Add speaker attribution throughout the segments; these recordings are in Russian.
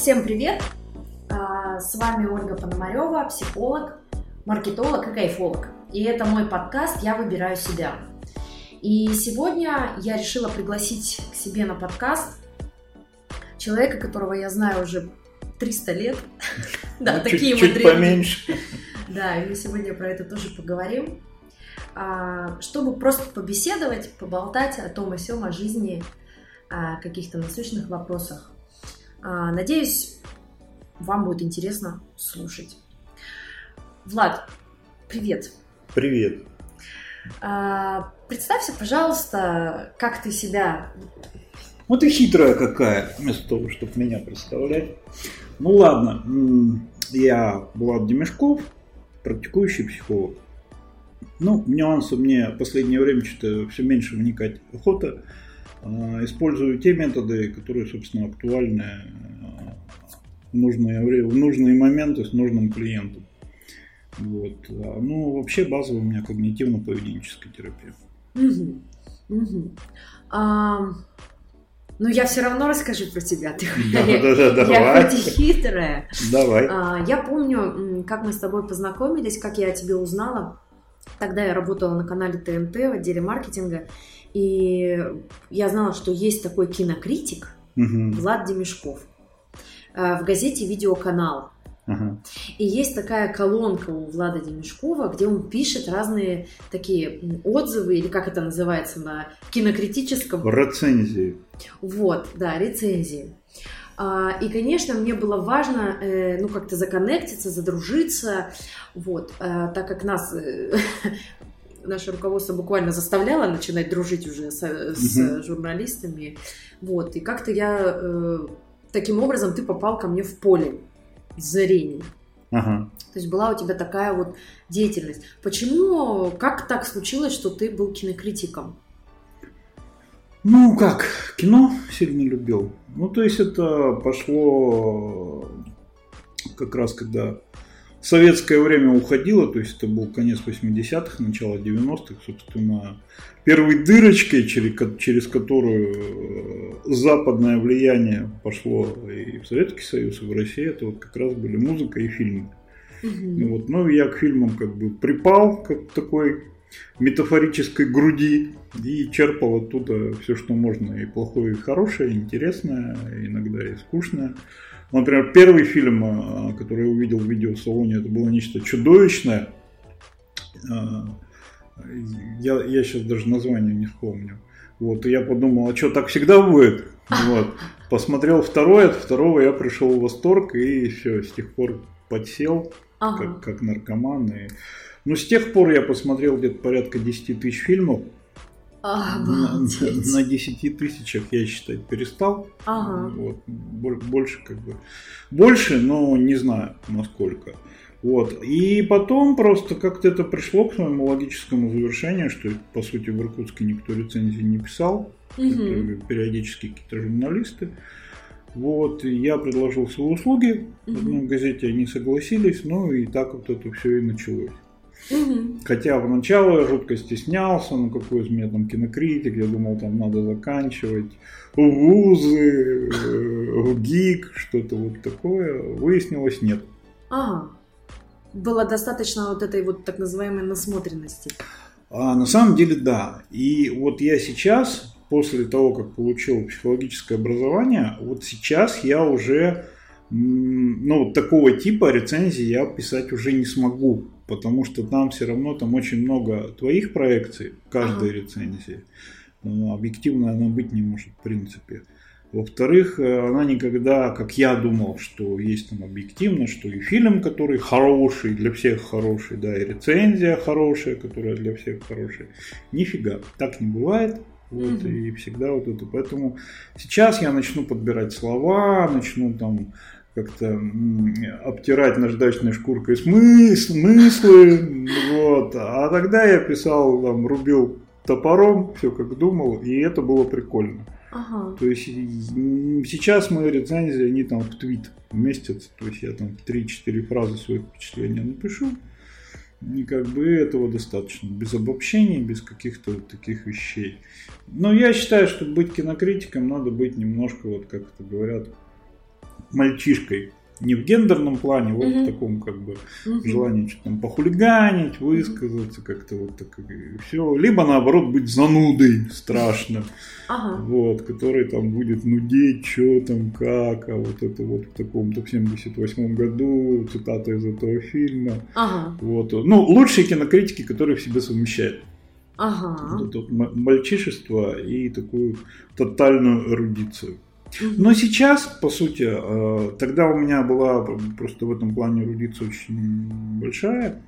Speaker 1: Всем привет! А, с вами Ольга Пономарева, психолог, маркетолог и кайфолог. И это мой подкаст «Я выбираю себя». И сегодня я решила пригласить к себе на подкаст человека, которого я знаю уже 300 лет.
Speaker 2: Да, такие мы Чуть поменьше.
Speaker 1: Да, и мы сегодня про это тоже поговорим. А, чтобы просто побеседовать, поболтать о том, о сём, о жизни, о каких-то насущных вопросах. А, надеюсь, вам будет интересно слушать. Влад, привет.
Speaker 2: Привет.
Speaker 1: А, представься, пожалуйста, как ты себя...
Speaker 2: Ну ты хитрая какая, вместо того, чтобы меня представлять. Ну ладно, я Влад Демешков, практикующий психолог. Ну, нюансы мне в последнее время что-то все меньше вникать охота. А, использую те методы, которые, собственно, актуальны а, в нужные, в нужные моменты с нужным клиентом. Вот. А, ну, вообще базовая у меня когнитивно-поведенческая терапия.
Speaker 1: Угу. Угу. А, ну, я все равно расскажу про тебя. Ты,
Speaker 2: да, я, да, да, давай.
Speaker 1: я хоть и хитрая.
Speaker 2: Давай.
Speaker 1: А, я помню, как мы с тобой познакомились, как я о тебе узнала. Тогда я работала на канале ТНТ в отделе маркетинга. И я знала, что есть такой кинокритик угу. Влад Демешков э, в газете «Видеоканал».
Speaker 2: Ага.
Speaker 1: И есть такая колонка у Влада Демешкова, где он пишет разные такие отзывы, или как это называется на кинокритическом...
Speaker 2: Рецензии.
Speaker 1: Вот, да, рецензии. А, и, конечно, мне было важно, э, ну, как-то законнектиться, задружиться, вот, э, так как нас наше руководство буквально заставляло начинать дружить уже с, с журналистами. Вот. И как-то я э, таким образом ты попал ко мне в поле зрения.
Speaker 2: Ага.
Speaker 1: То есть была у тебя такая вот деятельность. Почему, как так случилось, что ты был кинокритиком?
Speaker 2: Ну как, кино сильно любил. Ну то есть это пошло как раз когда советское время уходило, то есть это был конец 80-х, начало 90-х, собственно, первой дырочкой, через, через которую э, западное влияние пошло и в Советский Союз, и в Россию, это вот как раз были музыка и фильмы.
Speaker 1: Угу.
Speaker 2: Вот, ну, я к фильмам как бы припал, как такой метафорической груди и черпал оттуда все, что можно, и плохое, и хорошее, и интересное, иногда и скучное. Например, первый фильм, э, который я увидел в видеосалоне, это было нечто чудовищное. Э, я, я сейчас даже название не вспомню. Вот, и я подумал, а что, так всегда будет? Вот. Посмотрел второй, от второго я пришел в восторг, и все, с тех пор подсел, ага. как, как наркоман. И... Ну, с тех пор я посмотрел где-то порядка 10 тысяч фильмов.
Speaker 1: Обалдеть.
Speaker 2: На, на 10 тысячах я считать перестал.
Speaker 1: Ага.
Speaker 2: Вот, больше как бы. Больше, но не знаю насколько. Вот. И потом просто как-то это пришло к своему логическому завершению, что по сути в Иркутске никто рецензии не писал.
Speaker 1: Угу.
Speaker 2: Периодически какие-то журналисты. Вот, я предложил свои услуги, угу. в одной газете они согласились, ну и так вот это все и началось.
Speaker 1: Угу.
Speaker 2: Хотя поначалу я жутко стеснялся, ну какой из меня там кинокритик, я думал, там надо заканчивать вузы, э, ГИК, что-то вот такое. Выяснилось, нет.
Speaker 1: Ага. Было достаточно вот этой вот так называемой насмотренности.
Speaker 2: А, на самом деле, да. И вот я сейчас, после того, как получил психологическое образование, вот сейчас я уже, ну, вот такого типа рецензии я писать уже не смогу потому что там все равно там очень много твоих проекций в каждой ага. рецензии. Ну, объективно она быть не может в принципе. Во-вторых, э, она никогда, как я думал, что есть там объективно, что и фильм, который хороший, для всех хороший, да, и рецензия хорошая, которая для всех хорошая. Нифига, так не бывает. Вот, mm и всегда вот это. Поэтому сейчас я начну подбирать слова, начну там как-то обтирать наждачной шкуркой смысл, смыслы, вот. А тогда я писал, там, рубил топором, все как думал, и это было прикольно.
Speaker 1: Ага.
Speaker 2: То есть сейчас мои рецензии, они там в твит вместятся, то есть я там 3-4 фразы своих впечатлений напишу, и как бы этого достаточно, без обобщений, без каких-то вот таких вещей. Но я считаю, что быть кинокритиком надо быть немножко, вот как это говорят, мальчишкой. Не в гендерном плане, вот
Speaker 1: Мгм.
Speaker 2: в таком как бы
Speaker 1: Мгм.
Speaker 2: желании что-то там похулиганить, высказаться как-то вот так и все. Либо наоборот быть занудой страшным,
Speaker 1: Ага.
Speaker 2: вот, который там будет нудеть, что там, как, а вот это вот в таком-то в 78 году, цитата из этого фильма.
Speaker 1: Ага.
Speaker 2: Вот. Ну, лучшие кинокритики, которые в себе совмещают
Speaker 1: Ага.
Speaker 2: вот это вот мальчишество и такую тотальную эрудицию. Но сейчас, по сути, э, тогда у меня была просто в этом плане эрудиция очень большая,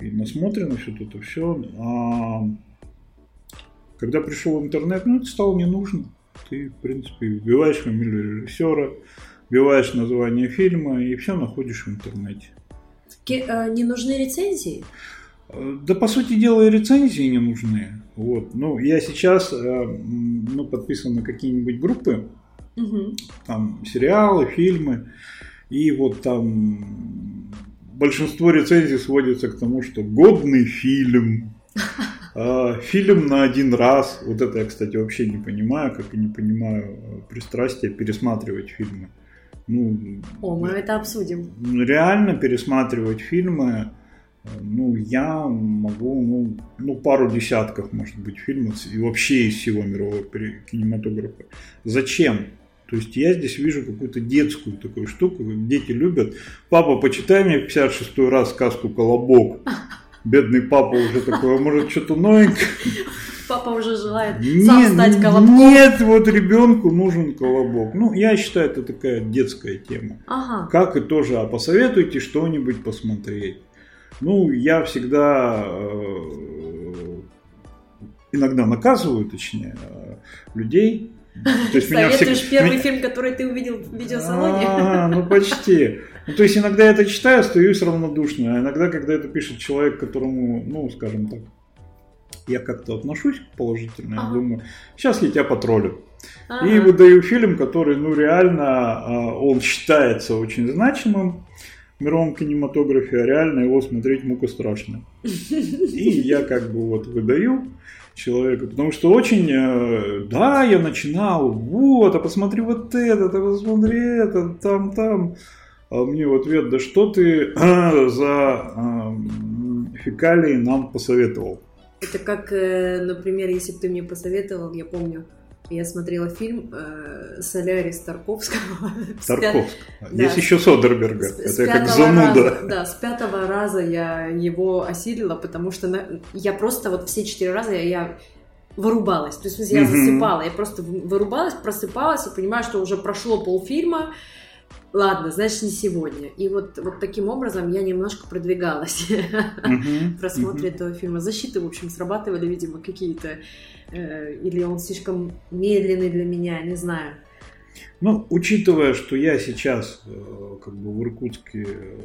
Speaker 2: и насмотрено все это все. А когда пришел интернет, ну, это стало не нужно. Ты, в принципе, вбиваешь фамилию режиссера, вбиваешь название фильма, и все находишь в интернете.
Speaker 1: Э, Не нужны рецензии?
Speaker 2: Э, Да, по сути дела, и рецензии не нужны. Вот. Ну, я сейчас ну, подписан на какие-нибудь группы,
Speaker 1: Мгм.
Speaker 2: там сериалы, фильмы, и вот там большинство рецензий сводится к тому, что годный фильм, а, фильм на один раз. Вот это я, кстати, вообще не понимаю, как и не понимаю э, пристрастия пересматривать фильмы. Ну,
Speaker 1: О, мы это обсудим.
Speaker 2: ну, реально пересматривать фильмы, э, ну, я могу, ну, ну, пару десятков, может быть, фильмов, и вообще из всего мирового кинематографа. Зачем? То есть я здесь вижу какую-то детскую такую штуку, дети любят. Папа, почитай мне в 56 раз сказку «Колобок». Бедный папа уже такой, а может что-то новенькое?
Speaker 1: Папа уже желает сам
Speaker 2: Нет,
Speaker 1: стать колобком.
Speaker 2: нет, вот ребенку нужен колобок. Ну, я считаю, это такая детская тема.
Speaker 1: Ага.
Speaker 2: Как и тоже, а посоветуйте что-нибудь посмотреть. Ну, я всегда э, иногда наказываю, точнее, э, людей. То есть меня
Speaker 1: Советуешь
Speaker 2: всег-
Speaker 1: первый
Speaker 2: меня-
Speaker 1: фильм, который ты увидел в видеосалоне?
Speaker 2: А, ну почти. Ну, то есть иногда я это читаю, остаюсь равнодушным, а иногда, когда это пишет человек, которому, ну, скажем так, я как-то отношусь положительно, я
Speaker 1: Ага.
Speaker 2: думаю, сейчас я тебя потроллю.
Speaker 1: Ага.
Speaker 2: И выдаю фильм, который, ну, реально, а, он считается очень значимым в мировом кинематографе, а реально его смотреть мука страшная. И я как бы вот выдаю человеку, потому что очень, э, да, я начинал, вот, а посмотри вот это, а посмотри это, там, там. А мне в ответ, да что ты за ам, фекалии нам посоветовал?
Speaker 1: Это как, э, например, если бы ты мне посоветовал, я помню, я смотрела фильм э, «Солярис» Тарковского. С пят-
Speaker 2: Тарковск.
Speaker 1: Да.
Speaker 2: Есть еще Содерберга.
Speaker 1: С- с
Speaker 2: Это я как зануда.
Speaker 1: раза- да, с пятого раза я его осилила, потому что на- я просто вот все четыре раза я, я вырубалась. То есть, я
Speaker 2: Мгм.
Speaker 1: засыпала. Я просто вырубалась, просыпалась и понимаю, что уже прошло полфильма. Ладно, значит, не сегодня. И вот, вот таким образом я немножко продвигалась в просмотре этого фильма. Защиты, в общем, срабатывали, видимо, какие-то. Э, или он слишком медленный для меня, не знаю.
Speaker 2: Ну, учитывая, что я сейчас э, как бы в Иркутске, э,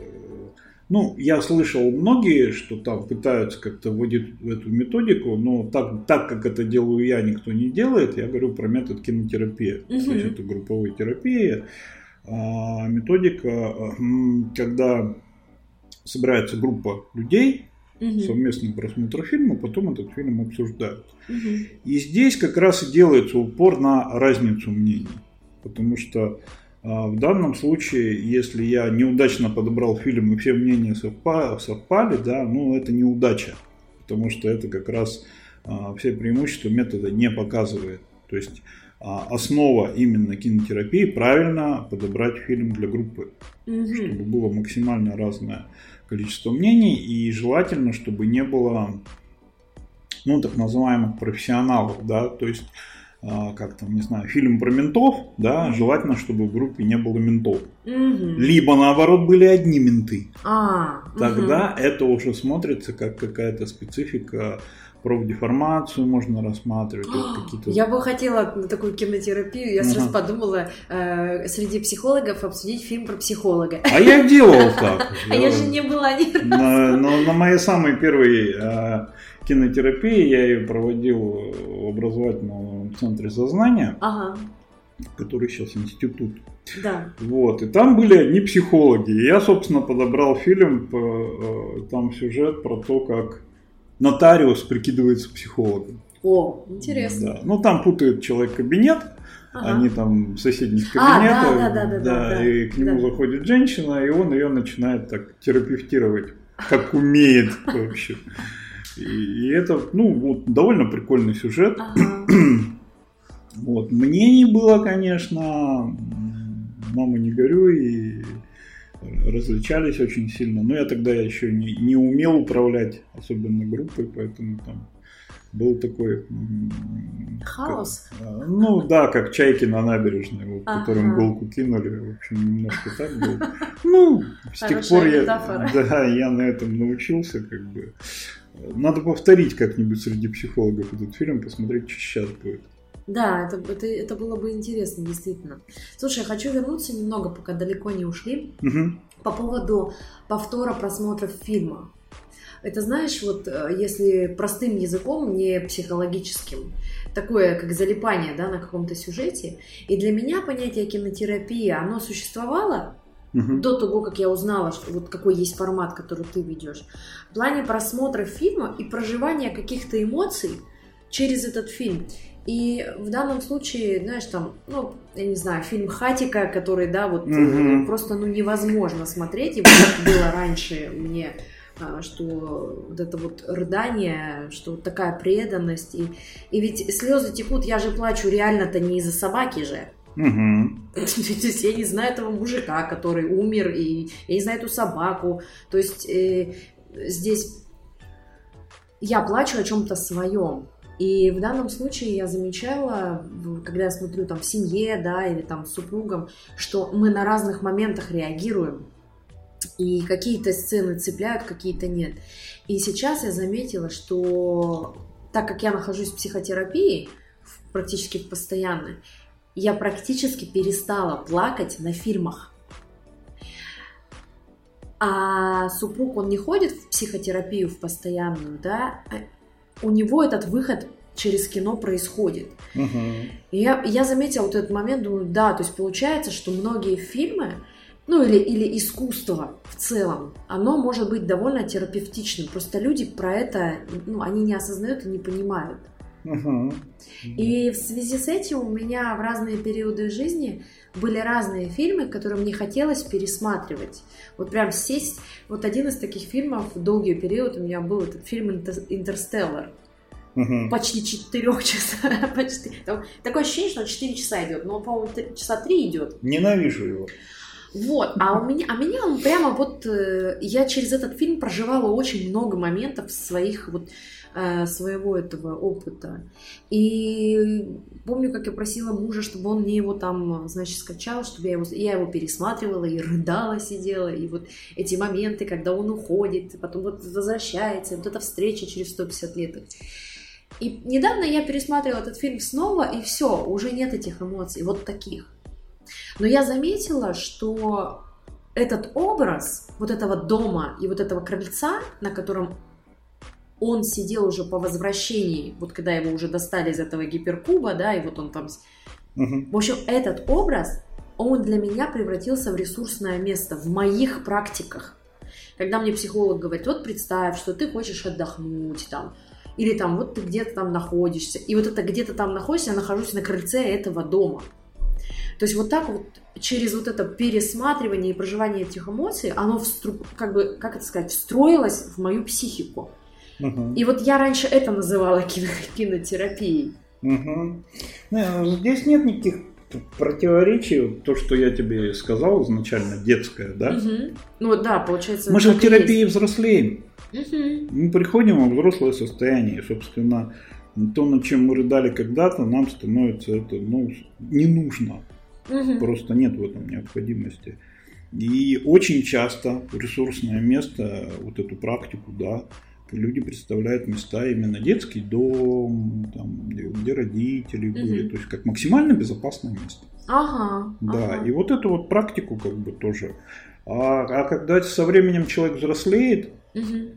Speaker 2: ну, я слышал многие, что там пытаются как-то вводить эту методику, но так, так как это делаю я, никто не делает. Я говорю про метод кинотерапии. То есть это групповая терапия. А методика, когда собирается группа людей,
Speaker 1: Мгм.
Speaker 2: совместный просмотр фильма, потом этот фильм обсуждают.
Speaker 1: Мгм.
Speaker 2: И здесь как раз и делается упор на разницу мнений. Потому что а, в данном случае, если я неудачно подобрал фильм и все мнения совпа- совпали, да, ну это неудача. Потому что это как раз а, все преимущества метода не показывает. То есть а, основа именно кинотерапии правильно подобрать фильм для группы
Speaker 1: Мгм.
Speaker 2: чтобы было максимально разное количество мнений и желательно, чтобы не было, ну, так называемых профессионалов, да, то есть, а, как там, не знаю, фильм про ментов, да,
Speaker 1: Мгм.
Speaker 2: желательно, чтобы в группе не было ментов.
Speaker 1: Мгм.
Speaker 2: Либо, наоборот, были одни менты.
Speaker 1: Мгм.
Speaker 2: Тогда это уже смотрится как какая-то специфика, профдеформацию можно рассматривать, вот какие-то...
Speaker 1: Я бы хотела на такую кинотерапию. Я сразу
Speaker 2: Ага.
Speaker 1: подумала э, среди психологов обсудить фильм про психолога.
Speaker 2: А я делал так.
Speaker 1: А я же не была ни разу.
Speaker 2: На, моей самой первой э, кинотерапии я ее проводил в образовательном центре сознания,
Speaker 1: Ага,
Speaker 2: который сейчас институт.
Speaker 1: да.
Speaker 2: Вот, и там были одни психологи. И я, собственно, подобрал фильм, по, э, там сюжет про то, как нотариус прикидывается психологом.
Speaker 1: О, интересно.
Speaker 2: Да. Ну, там путает человек кабинет, ага. они там соседних кабинетах,
Speaker 1: а, да, да, да, да, да,
Speaker 2: да, и к нему да. заходит женщина, и он ее начинает так терапевтировать, как умеет вообще. И, это, ну, вот довольно прикольный сюжет. Ага. Вот. Мнений было, конечно, мама не горюй, и различались очень сильно. Но я тогда еще не, не умел управлять, особенно группой, поэтому там был такой...
Speaker 1: Хаос?
Speaker 2: Как, ну да, как чайки на набережной, вот, ага. которым голку кинули. В общем, немножко так было. Ну, с тех пор я, да, я на этом научился, как бы. Надо повторить как-нибудь среди психологов этот фильм, посмотреть, что сейчас будет.
Speaker 1: Да, это, это, это было бы интересно, действительно. Слушай, я хочу вернуться немного, пока далеко не ушли,
Speaker 2: угу.
Speaker 1: по поводу повтора просмотров фильма. Это знаешь, вот э, если простым языком, не психологическим, такое как залипание да, на каком-то сюжете. И для меня понятие кинотерапии, оно существовало угу. до того, как я узнала, что вот какой есть формат, который ты ведешь. В плане просмотра фильма и проживания каких-то эмоций через этот фильм. И в данном случае, знаешь, там, ну, я не знаю, фильм Хатика, который, да, вот угу. просто, ну, невозможно смотреть, и вот как было раньше мне а, что вот это вот рыдание, что вот такая преданность. И, и ведь слезы текут, я же плачу реально-то не из-за собаки же.
Speaker 2: Угу.
Speaker 1: То есть я не знаю этого мужика, который умер, и я не знаю эту собаку. То есть э, здесь я плачу о чем-то своем. И в данном случае я замечала, когда я смотрю там в семье, да, или там с супругом, что мы на разных моментах реагируем. И какие-то сцены цепляют, какие-то нет. И сейчас я заметила, что так как я нахожусь в психотерапии, практически постоянно, я практически перестала плакать на фильмах. А супруг, он не ходит в психотерапию в постоянную, да, а у него этот выход через кино происходит.
Speaker 2: Угу.
Speaker 1: И я, я заметила вот этот момент, думаю, да, то есть получается, что многие фильмы, ну или, или искусство в целом, оно может быть довольно терапевтичным. Просто люди про это, ну, они не осознают и не понимают.
Speaker 2: Угу.
Speaker 1: И в связи с этим у меня в разные периоды жизни были разные фильмы, которые мне хотелось пересматривать. Вот прям сесть. Вот один из таких фильмов в долгий период у меня был этот фильм «Интерстеллар».
Speaker 2: Угу.
Speaker 1: Почти 4 часа. Почти. Там, такое ощущение, что 4 часа идет, но, по-моему, часа 3 идет.
Speaker 2: Ненавижу его.
Speaker 1: Вот, а у меня, а меня он прямо вот, э, я через этот фильм проживала очень много моментов своих вот, э, своего этого опыта. И помню, как я просила мужа, чтобы он мне его там, значит, скачал, чтобы я его, я его пересматривала и рыдала, сидела. И вот эти моменты, когда он уходит, потом вот возвращается, вот эта встреча через 150 лет. И недавно я пересматривала этот фильм снова, и все, уже нет этих эмоций, вот таких. Но я заметила, что этот образ вот этого дома и вот этого крыльца, на котором он сидел уже по возвращении, вот когда его уже достали из этого гиперкуба, да, и вот он там...
Speaker 2: Угу.
Speaker 1: В общем, этот образ, он для меня превратился в ресурсное место в моих практиках. Когда мне психолог говорит, вот представь, что ты хочешь отдохнуть, там, или там вот ты где-то там находишься, и вот это где-то там находишься, я нахожусь на крыльце этого дома. То есть вот так вот через вот это пересматривание и проживание этих эмоций, оно встру, как бы, как это сказать, встроилось в мою психику.
Speaker 2: Угу.
Speaker 1: И вот я раньше это называла кино, кинотерапией.
Speaker 2: Угу. Здесь нет никаких противоречий, то, что я тебе сказал изначально, детское, да?
Speaker 1: Угу. Ну да, получается.
Speaker 2: Мы же в терапии есть. взрослеем.
Speaker 1: Угу.
Speaker 2: Мы приходим в взрослое состояние, собственно, то, над чем мы рыдали когда-то, нам становится это ну, не нужно.
Speaker 1: Угу.
Speaker 2: Просто нет в этом необходимости. И очень часто ресурсное место, вот эту практику, да, люди представляют места именно детский дом, там, где, где родители угу. были, то есть как максимально безопасное место.
Speaker 1: Ага.
Speaker 2: Да,
Speaker 1: ага.
Speaker 2: и вот эту вот практику как бы тоже. А, а когда со временем человек взрослеет,
Speaker 1: угу.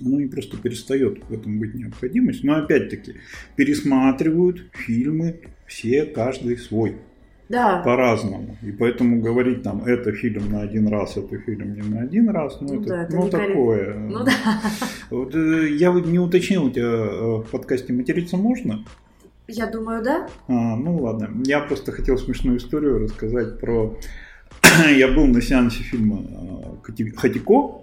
Speaker 2: ну и просто перестает в этом быть необходимость. Но опять-таки пересматривают фильмы все, каждый свой.
Speaker 1: Да.
Speaker 2: по-разному. И поэтому говорить там, это фильм на один раз, это фильм не на один раз, ну,
Speaker 1: Ну
Speaker 2: это,
Speaker 1: да, это
Speaker 2: ну такое.
Speaker 1: Ну да.
Speaker 2: Вот, э, я не уточнил, у тебя э, в подкасте материться можно?
Speaker 1: Я думаю, да.
Speaker 2: А, ну ладно. Я просто хотел смешную историю рассказать про... Я был на сеансе фильма э, «Хати- «Хатико»,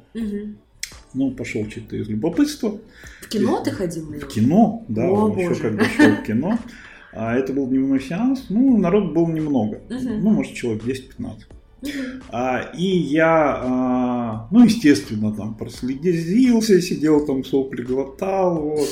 Speaker 2: ну, пошел что-то из любопытства.
Speaker 1: В кино ты ходил
Speaker 2: В кино, да,
Speaker 1: О,
Speaker 2: он еще
Speaker 1: боже.
Speaker 2: когда шел в кино. А это был дневной сеанс. Ну, народ был немного.
Speaker 1: Мгм.
Speaker 2: Ну, может, человек 10-15.
Speaker 1: Мгм.
Speaker 2: А, и я, а, ну, естественно, там проследился, сидел там, сопли глотал, вот.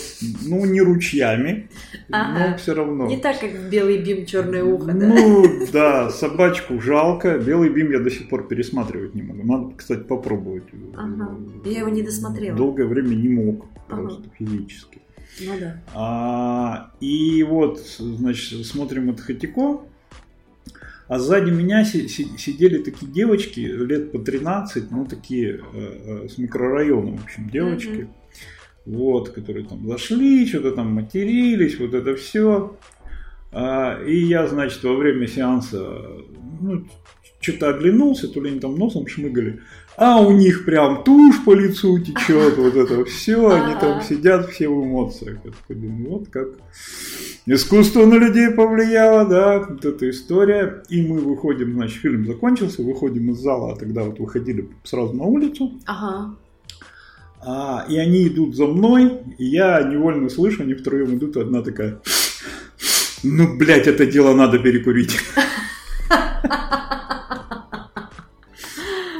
Speaker 2: Ну, не ручьями,
Speaker 1: Ага.
Speaker 2: но все равно.
Speaker 1: Не так, как белый бим черное ухо, да?
Speaker 2: Ну, да, собачку жалко. Белый бим я до сих пор пересматривать не могу. Надо, кстати, попробовать.
Speaker 1: Ага. Я его не досмотрела.
Speaker 2: Долгое время не мог,
Speaker 1: Ага.
Speaker 2: просто физически.
Speaker 1: Ну да.
Speaker 2: А, и вот, значит, смотрим это Хатико. А сзади меня си- си- сидели такие девочки, лет по 13, ну, такие э, э, с микрорайона, в общем, девочки. Вот, которые там зашли, что-то там матерились, вот это все. и я, значит, во время сеанса, ну, что-то оглянулся, то ли они там носом шмыгали, а у них прям тушь по лицу течет, вот это все, они там сидят все в эмоциях. Я такой думаю, вот как искусство на людей повлияло, да, вот эта история. И мы выходим, значит, фильм закончился, выходим из зала, а тогда вот выходили сразу на улицу,
Speaker 1: Ага.
Speaker 2: а, и они идут за мной, и я невольно слышу, они втроем идут, и одна такая, ну, блядь, это дело надо перекурить.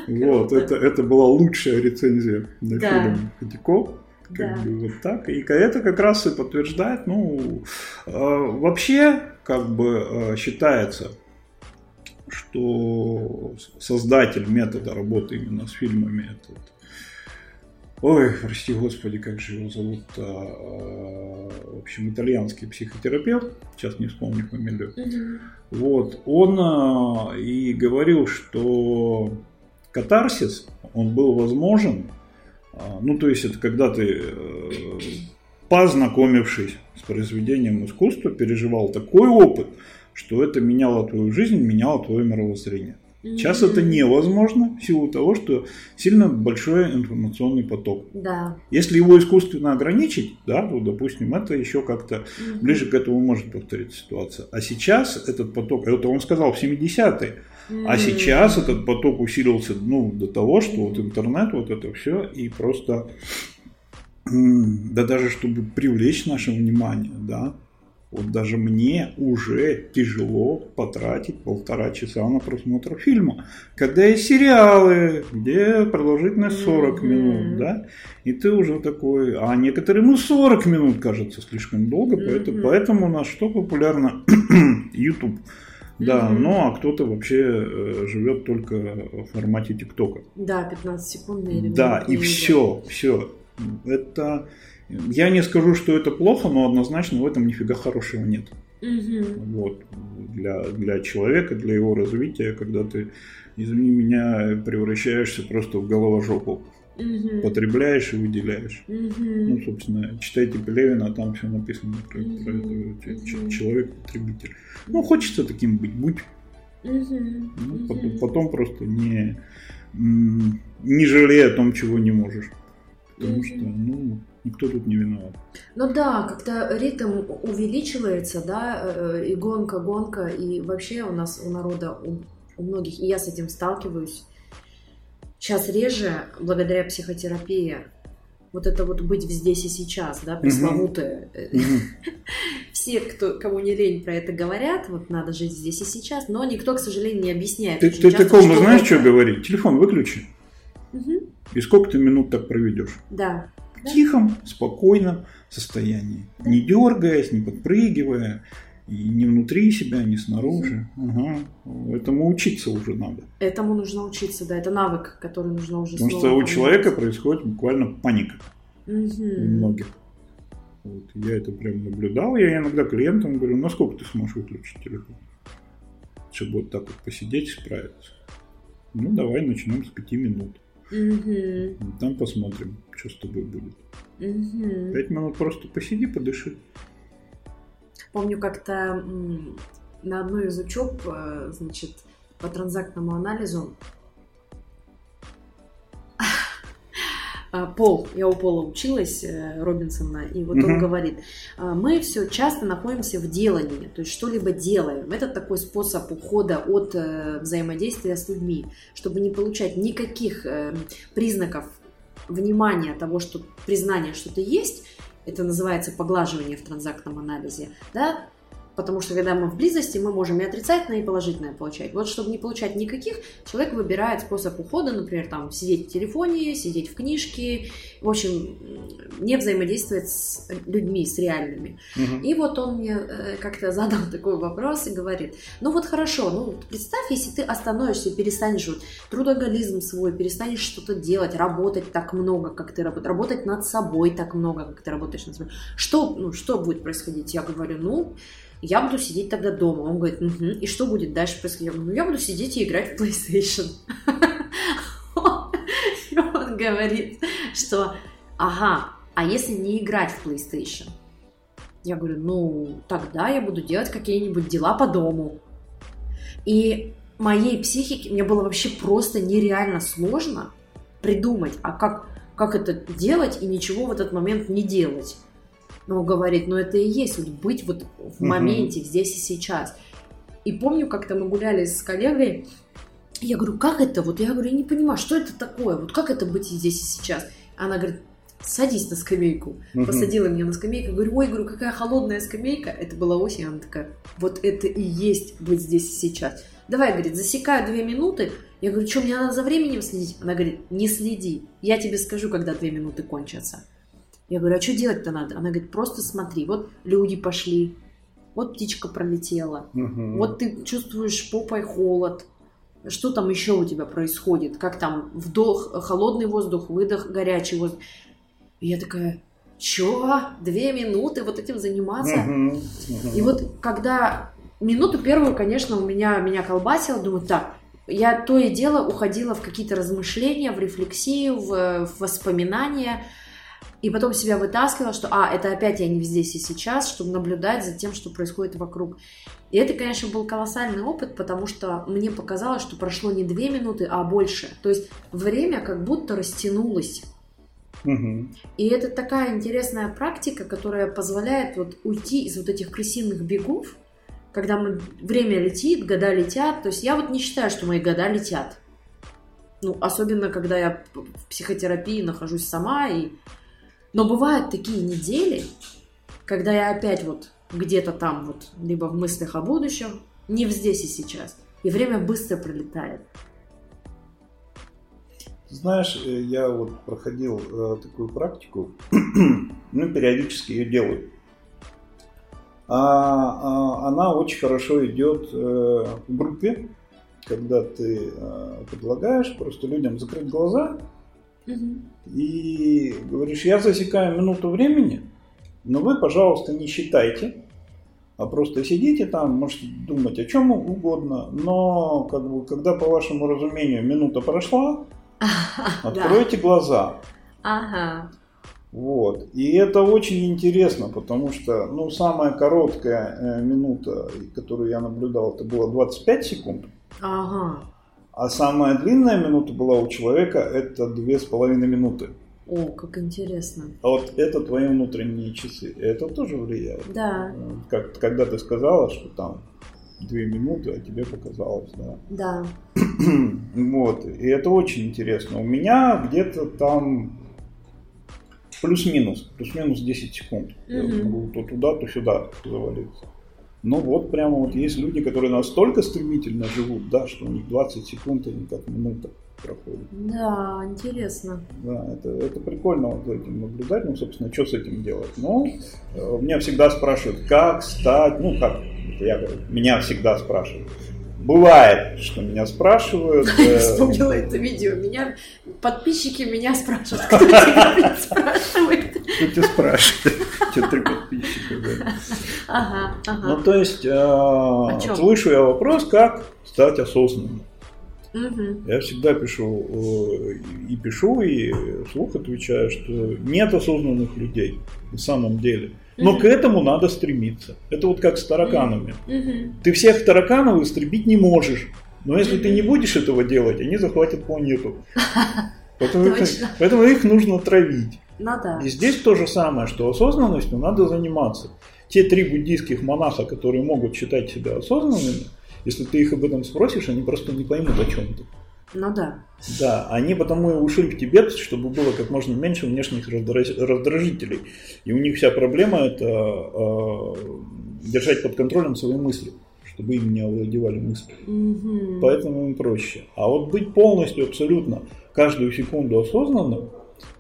Speaker 2: Вот, это, это была лучшая рецензия на
Speaker 1: Да.
Speaker 2: фильм Хатико. Как
Speaker 1: Да.
Speaker 2: бы вот так. И это как раз и подтверждает, ну, э, вообще, как бы э, считается, что создатель метода работы именно с фильмами этот Ой, прости господи, как же его зовут? а, а, В общем, итальянский психотерапевт, сейчас не вспомню фамилию.
Speaker 1: Мгм.
Speaker 2: Вот, он а, и говорил, что катарсис, он был возможен, а, ну, то есть это когда ты, э, познакомившись с произведением искусства, переживал такой опыт, что это меняло твою жизнь, меняло твое мировоззрение. Сейчас это невозможно в силу того, что сильно большой информационный поток.
Speaker 1: Да.
Speaker 2: Если его искусственно ограничить, да, то, допустим, это еще как-то ближе к этому может повториться ситуация. А сейчас этот поток, это он сказал в 70-е, а сейчас этот поток усилился ну, до того, что вот интернет, вот это все, и просто, да даже чтобы привлечь наше внимание, да, вот даже мне уже тяжело потратить полтора часа на просмотр фильма. Когда есть сериалы, где продолжительность 40
Speaker 1: Мгм.
Speaker 2: минут, да, и ты уже такой, а некоторым и 40 минут кажется слишком долго, поэтому, поэтому у нас что популярно? YouTube. Да,
Speaker 1: Мгм.
Speaker 2: ну а кто-то вообще э, живет только в формате ТикТока.
Speaker 1: Да, 15 секундные или
Speaker 2: Да, и все, все. Это я не скажу, что это плохо, но однозначно в этом нифига хорошего нет.
Speaker 1: Мгм.
Speaker 2: Вот для, для человека, для его развития, когда ты, извини меня, превращаешься просто в головожопу.
Speaker 1: Мгм.
Speaker 2: Потребляешь и выделяешь.
Speaker 1: Мгм.
Speaker 2: Ну, собственно, читайте Пелевина, там все написано про, про
Speaker 1: Мгм.
Speaker 2: это,
Speaker 1: Мгм.
Speaker 2: человек-потребитель. Ну, хочется таким быть, будь.
Speaker 1: Мгм.
Speaker 2: Ну,
Speaker 1: Мгм.
Speaker 2: потом, просто не, не жалей о том, чего не можешь. Потому
Speaker 1: Мгм.
Speaker 2: что, ну, никто тут не виноват.
Speaker 1: Ну да, как-то ритм увеличивается, да, э, и гонка, гонка, и вообще у нас, у народа, у, у многих, и я с этим сталкиваюсь, сейчас реже, благодаря психотерапии, вот это вот быть здесь и сейчас, да, пресловутое. Все, кто, кому не лень, про это говорят, вот надо жить здесь и сейчас, но никто, к сожалению, не объясняет.
Speaker 2: Ты, ты
Speaker 1: часто,
Speaker 2: такому знаешь, что говорить? Телефон выключи. И сколько ты минут так проведешь?
Speaker 1: Да.
Speaker 2: В тихом, спокойном состоянии. Не дергаясь, не подпрыгивая. И не внутри себя, не снаружи. Ага. Этому учиться уже надо.
Speaker 1: Этому нужно учиться, да, это навык, который нужно уже
Speaker 2: Потому что у
Speaker 1: формировать.
Speaker 2: человека происходит буквально паника. У
Speaker 1: Мгм.
Speaker 2: многих. Вот, я это прям наблюдал. Я иногда клиентам говорю, насколько ты сможешь выключить телефон? Чтобы вот так вот посидеть и справиться. Ну, давай начнем с пяти минут.
Speaker 1: Мгм.
Speaker 2: Там посмотрим, что с тобой будет.
Speaker 1: Мгм.
Speaker 2: Пять минут просто посиди, подыши.
Speaker 1: Помню, как-то на одной из учеб, э, значит, по транзактному анализу Пол, я у Пола училась, э, Робинсона, и вот он говорит, «А, мы все часто находимся в делании, то есть что-либо делаем. Это такой способ ухода от э, взаимодействия с людьми, чтобы не получать никаких э, признаков внимания того, что признание, что ты есть, это называется поглаживание в транзактном анализе, да, Потому что когда мы в близости, мы можем и отрицательное, и положительное получать. Вот чтобы не получать никаких, человек выбирает способ ухода, например, там, сидеть в телефоне, сидеть в книжке, в общем, не взаимодействовать с людьми, с реальными. Угу. И вот он мне э, как-то задал такой вопрос и говорит, ну вот хорошо, ну представь, если ты остановишься, перестанешь вот трудоголизм свой, перестанешь что-то делать, работать так много, как ты работаешь, работать над собой так много, как ты работаешь над собой, что, ну, что будет происходить? Я говорю, ну, я буду сидеть тогда дома. Он говорит, угу, и что будет дальше происходить? Я говорю, ну я буду сидеть и играть в PlayStation. И он говорит, что, ага, а если не играть в PlayStation? Я говорю, ну, тогда я буду делать какие-нибудь дела по дому. И моей психике мне было вообще просто нереально сложно придумать, а как, как это делать и ничего в этот момент не делать. Но говорит, ну это и есть вот быть вот в моменте, угу. здесь и сейчас. И помню, как-то мы гуляли с коллегой, я говорю, как это? Вот я говорю, я не понимаю, что это такое? Вот как это быть здесь и сейчас? Она говорит, садись на скамейку. Угу. Посадила меня на скамейку. Говорю, ой, говорю, какая холодная скамейка. Это была осень. Она такая, вот это и есть быть здесь и сейчас. Давай, говорит, засекаю две минуты. Я говорю, что, мне надо за временем следить? Она говорит, не следи. Я тебе скажу, когда две минуты кончатся. Я говорю, а что делать-то надо? Она говорит, просто смотри, вот люди пошли, вот птичка пролетела, угу. вот ты чувствуешь попой холод, что там еще у тебя происходит, как там вдох, холодный воздух, выдох, горячий воздух. И я такая, чё? Две минуты вот этим заниматься? Угу. Угу. И вот когда минуту первую, конечно, у меня, меня колбасило, думаю, так, я то и дело уходила в какие-то размышления, в рефлексию, в, в воспоминания, и потом себя вытаскивала, что, а, это опять я не здесь и сейчас, чтобы наблюдать за тем, что происходит вокруг. И это, конечно, был колоссальный опыт, потому что мне показалось, что прошло не две минуты, а больше. То есть время как будто растянулось. Угу. И это такая интересная практика, которая позволяет вот уйти из вот этих крысиных бегов, когда мы, время летит, года летят. То есть я вот не считаю, что мои года летят. Ну, особенно, когда я в психотерапии нахожусь сама и но бывают такие недели, когда я опять вот где-то там вот, либо в мыслях о будущем, не в здесь и сейчас. И время быстро пролетает.
Speaker 2: Знаешь, э, я вот проходил э, такую практику, ну, периодически ее делаю. А, а, она очень хорошо идет э, в группе, когда ты э, предлагаешь просто людям закрыть глаза и говоришь, я засекаю минуту времени, но вы, пожалуйста, не считайте, а просто сидите там, можете думать о чем угодно, но как бы, когда по вашему разумению минута прошла, откройте глаза. Ага. Вот. И это очень интересно, потому что ну, самая короткая э, минута, которую я наблюдал, это было 25 секунд. Ага. А самая длинная минута была у человека это две с половиной минуты.
Speaker 1: О, как интересно.
Speaker 2: А вот это твои внутренние часы, это тоже влияет?
Speaker 1: Да.
Speaker 2: Как, когда ты сказала, что там две минуты, а тебе показалось, да?
Speaker 1: Да.
Speaker 2: вот, и это очень интересно. У меня где-то там плюс-минус, плюс-минус 10 секунд. Угу. Я могу то туда, то сюда завалиться. Но вот прямо вот есть люди, которые настолько стремительно живут, да, что у них 20 секунд, они как минута проходит.
Speaker 1: Да, интересно.
Speaker 2: Да, это, это прикольно вот этим наблюдать, ну, собственно, что с этим делать. Ну, э, меня всегда спрашивают, как стать, ну, как, я говорю, меня всегда спрашивают. Бывает, что меня спрашивают.
Speaker 1: Я вспомнила это видео. Меня подписчики меня спрашивают, кто тебя спрашивает.
Speaker 2: Кто тебя спрашивает? Что три подписчика. Ага, ага. Ну, то есть, э, слышу я вопрос, как стать осознанным. Угу. Я всегда пишу и пишу, и вслух отвечаю, что нет осознанных людей на самом деле. Но к этому надо стремиться. Это вот как с тараканами. Ты всех тараканов истребить не можешь. Но если ты не будешь этого делать, они захватят планету. Поэтому, их, поэтому их нужно травить.
Speaker 1: Ну да.
Speaker 2: И здесь то же самое, что осознанностью надо заниматься. Те три буддийских монаха, которые могут считать себя осознанными, если ты их об этом спросишь, они просто не поймут, о чем ты.
Speaker 1: Ну да.
Speaker 2: Да, они потому и ушли в Тибет, чтобы было как можно меньше внешних раздражителей. И у них вся проблема это э, держать под контролем свои мысли, чтобы им не овладевали мысли.
Speaker 1: Мгм.
Speaker 2: Поэтому им проще. А вот быть полностью, абсолютно, каждую секунду осознанным,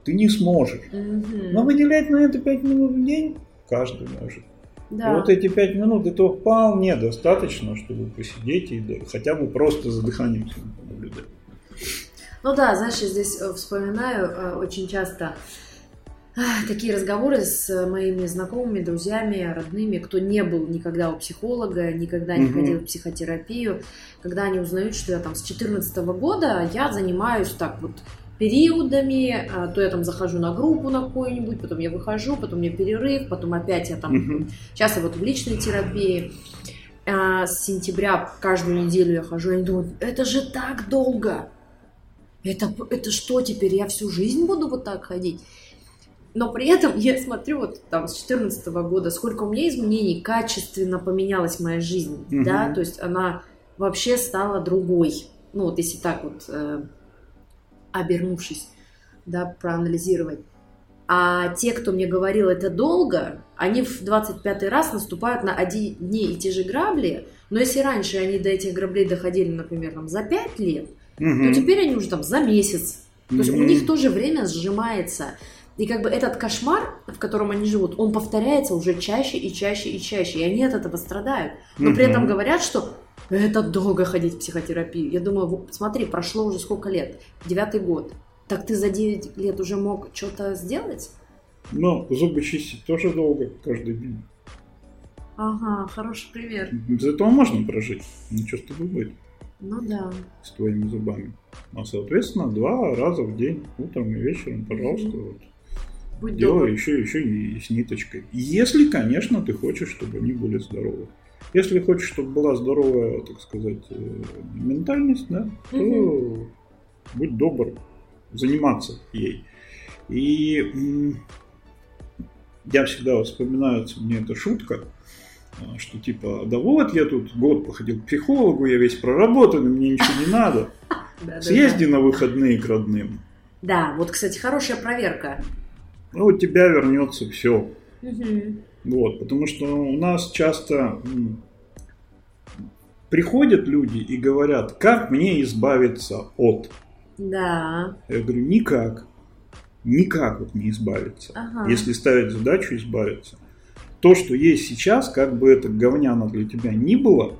Speaker 2: ты не сможешь.
Speaker 1: Мгм.
Speaker 2: Но выделять на это 5 минут в день каждый может. И
Speaker 1: Да.
Speaker 2: вот эти 5 минут этого вполне достаточно, чтобы посидеть и да, хотя бы просто за дыханием наблюдать.
Speaker 1: Ну да, знаешь, я здесь э, вспоминаю э, очень часто ах, такие разговоры с моими знакомыми, друзьями, родными, кто не был никогда у психолога, никогда не
Speaker 2: Мгм.
Speaker 1: ходил в психотерапию, когда они узнают, что я там с 14 года я занимаюсь так вот периодами, а, то я там захожу на группу на какую-нибудь, потом я выхожу, потом у меня перерыв, потом опять я там
Speaker 2: Мгм.
Speaker 1: Сейчас я вот в личной терапии. А, С сентября каждую неделю я хожу, и они думают, это же так долго. Это, это что теперь, я всю жизнь буду вот так ходить? Но при этом я смотрю вот там с 2014 года, сколько у меня изменений, качественно поменялась моя жизнь,
Speaker 2: Мгм.
Speaker 1: да, то есть она вообще стала другой. Ну вот если так вот э, обернувшись, да, проанализировать. А те, кто мне говорил это долго, они в 25 раз наступают на одни и те же грабли, но если раньше они до этих граблей доходили, например, там, за 5 лет,
Speaker 2: Мгм.
Speaker 1: то теперь они уже там за месяц. То есть у них тоже время сжимается. И как бы этот кошмар, в котором они живут, он повторяется уже чаще и чаще и чаще, и они от этого страдают. Но при
Speaker 2: Мгм.
Speaker 1: этом говорят, что это долго ходить в психотерапию. Я думаю, смотри, прошло уже сколько лет? Девятый год. Так ты за 9 лет уже мог что-то сделать?
Speaker 2: Но зубы чистить тоже долго, каждый день.
Speaker 1: Ага, хороший пример.
Speaker 2: Без этого можно прожить. Ну что с тобой будет
Speaker 1: Ну да.
Speaker 2: с твоими зубами? А соответственно, два раза в день, утром и вечером, пожалуйста,
Speaker 1: Мгм.
Speaker 2: вот,
Speaker 1: Будь
Speaker 2: делай
Speaker 1: добр.
Speaker 2: еще, еще и с ниточкой. Если, конечно, ты хочешь, чтобы они были здоровы. Если хочешь, чтобы была здоровая, так сказать, э, ментальность, да, то
Speaker 1: Мгм.
Speaker 2: будь добр заниматься ей. И я всегда вспоминаю, мне эта шутка, а, что типа, да вот я тут год походил к психологу, я весь проработанный, мне ничего не надо. Съезди на выходные к родным.
Speaker 1: Да, вот, кстати, хорошая проверка.
Speaker 2: Ну, у тебя вернется все. Вот, потому что у нас часто приходят люди и говорят, как мне избавиться от.
Speaker 1: Да.
Speaker 2: Я говорю, никак. Никак вот не избавиться.
Speaker 1: Ага.
Speaker 2: Если ставить задачу избавиться. То, что есть сейчас, как бы это говняно для тебя ни было,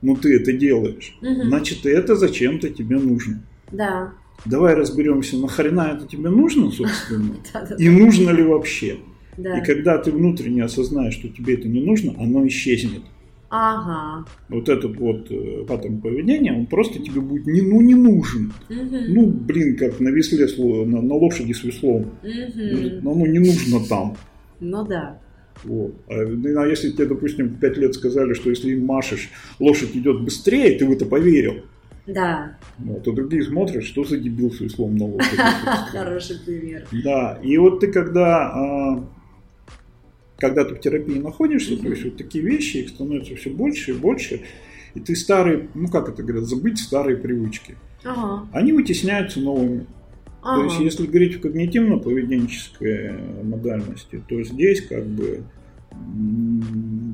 Speaker 2: но ты это делаешь,
Speaker 1: Мгм.
Speaker 2: значит, это зачем-то тебе нужно.
Speaker 1: Да.
Speaker 2: Давай разберемся, нахрена это тебе нужно, собственно, и нужно ли вообще.
Speaker 1: Да.
Speaker 2: И когда ты внутренне осознаешь, что тебе это не нужно, оно исчезнет.
Speaker 1: Ага.
Speaker 2: Вот этот вот э, паттерн поведения, он просто тебе будет не, ну, не нужен.
Speaker 1: Мгм.
Speaker 2: Ну, блин, как на весле, на, на лошади с веслом.
Speaker 1: Мгм.
Speaker 2: Но оно не нужно там.
Speaker 1: Ну да.
Speaker 2: Вот. А, ну, а если тебе, допустим, в 5 лет сказали, что если им машешь, лошадь идет быстрее, ты в это поверил.
Speaker 1: Да.
Speaker 2: Вот, а другие смотрят, что за дебил с веслом на лошади.
Speaker 1: Хороший пример.
Speaker 2: Да, и вот ты когда, а, когда ты в терапии находишься, то есть вот такие вещи, их становится все больше и больше, и ты старые, ну как это говорят, забыть старые привычки.
Speaker 1: Ага.
Speaker 2: Они вытесняются новыми. То есть,
Speaker 1: Ага.
Speaker 2: если говорить в когнитивно-поведенческой модальности, то здесь как бы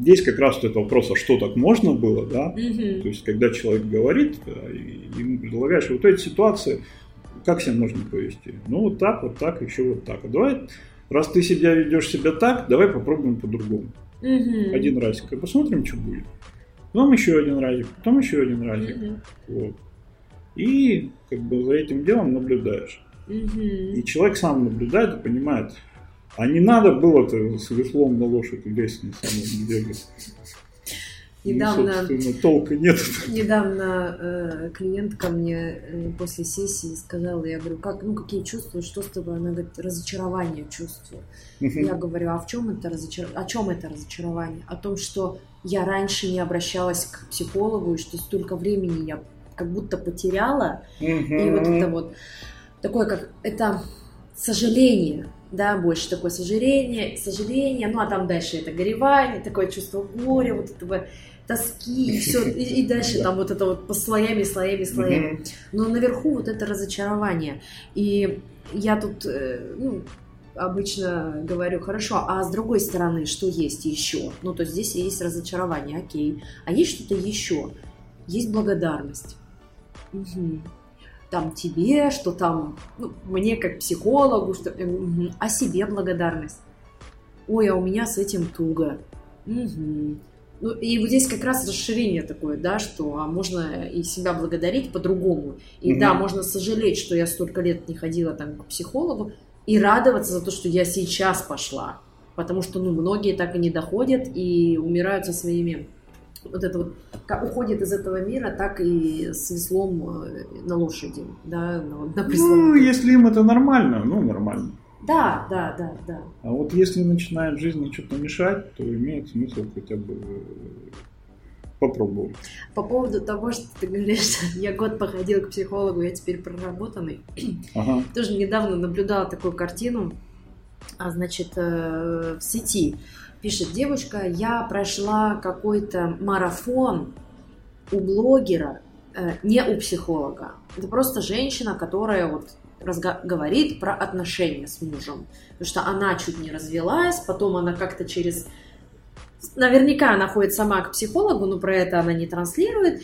Speaker 2: здесь как раз вот этот вопрос, а что так можно было, да?
Speaker 1: Мгм.
Speaker 2: То есть, когда человек говорит, и ему предлагаешь вот эти ситуации, как себя можно повести? Ну, вот так, вот так, еще вот так. А давай, раз ты себя ведешь себя так, давай попробуем по-другому.
Speaker 1: Мгм.
Speaker 2: Один разик, и посмотрим, что будет. Потом еще один разик, потом еще один разик.
Speaker 1: Мгм.
Speaker 2: Вот. И как бы за этим делом наблюдаешь.
Speaker 1: Мгм.
Speaker 2: И человек сам наблюдает и понимает, а не надо было-то с веслом на лошадь лезть на самом деле.
Speaker 1: Недавно,
Speaker 2: и, толка нет.
Speaker 1: Недавно э, клиентка мне э, после сессии сказала, я говорю, как, ну какие чувства, что с тобой? Она говорит, разочарование чувствую. Я говорю, а в чем это разочарование? О чем это разочарование? О том, что я раньше не обращалась к психологу, и что столько времени я как будто потеряла. И вот это вот такое, как это сожаление, да, больше такое сожаление, сожаление, ну а там дальше это горевание, такое чувство горя, вот этого тоски, и все, и, и дальше там вот это вот по слоями, слоями, слоями. Но наверху вот это разочарование. И я тут, э, ну, обычно говорю, хорошо, а с другой стороны, что есть еще? Ну, то есть здесь есть разочарование, окей. А есть что-то еще? Есть благодарность. Угу. Там тебе, что там, ну, мне как психологу, что, угу. а себе благодарность. Ой, а у меня с этим туго. Угу. Ну, и вот здесь как раз расширение такое, да, что а можно и себя благодарить по-другому. И угу. да, можно сожалеть, что я столько лет не ходила там к психологу, и радоваться за то, что я сейчас пошла. Потому что, ну, многие так и не доходят и умирают со своими вот это вот, как уходит из этого мира, так и с веслом э, на лошади, да, на, на
Speaker 2: Ну, если им это нормально, ну, нормально.
Speaker 1: Да, да, да, да.
Speaker 2: А вот если начинает жизни что-то мешать, то имеет смысл хотя бы э, попробовать.
Speaker 1: По поводу того, что ты говоришь, я год походил к психологу, я теперь проработанный. Ага. Тоже недавно наблюдала такую картину, а, значит, э, в сети. Пишет девушка, я прошла какой-то марафон у блогера, э, не у психолога. Это просто женщина, которая вот говорит про отношения с мужем. Потому что она чуть не развелась, потом она как-то через... Наверняка она ходит сама к психологу, но про это она не транслирует.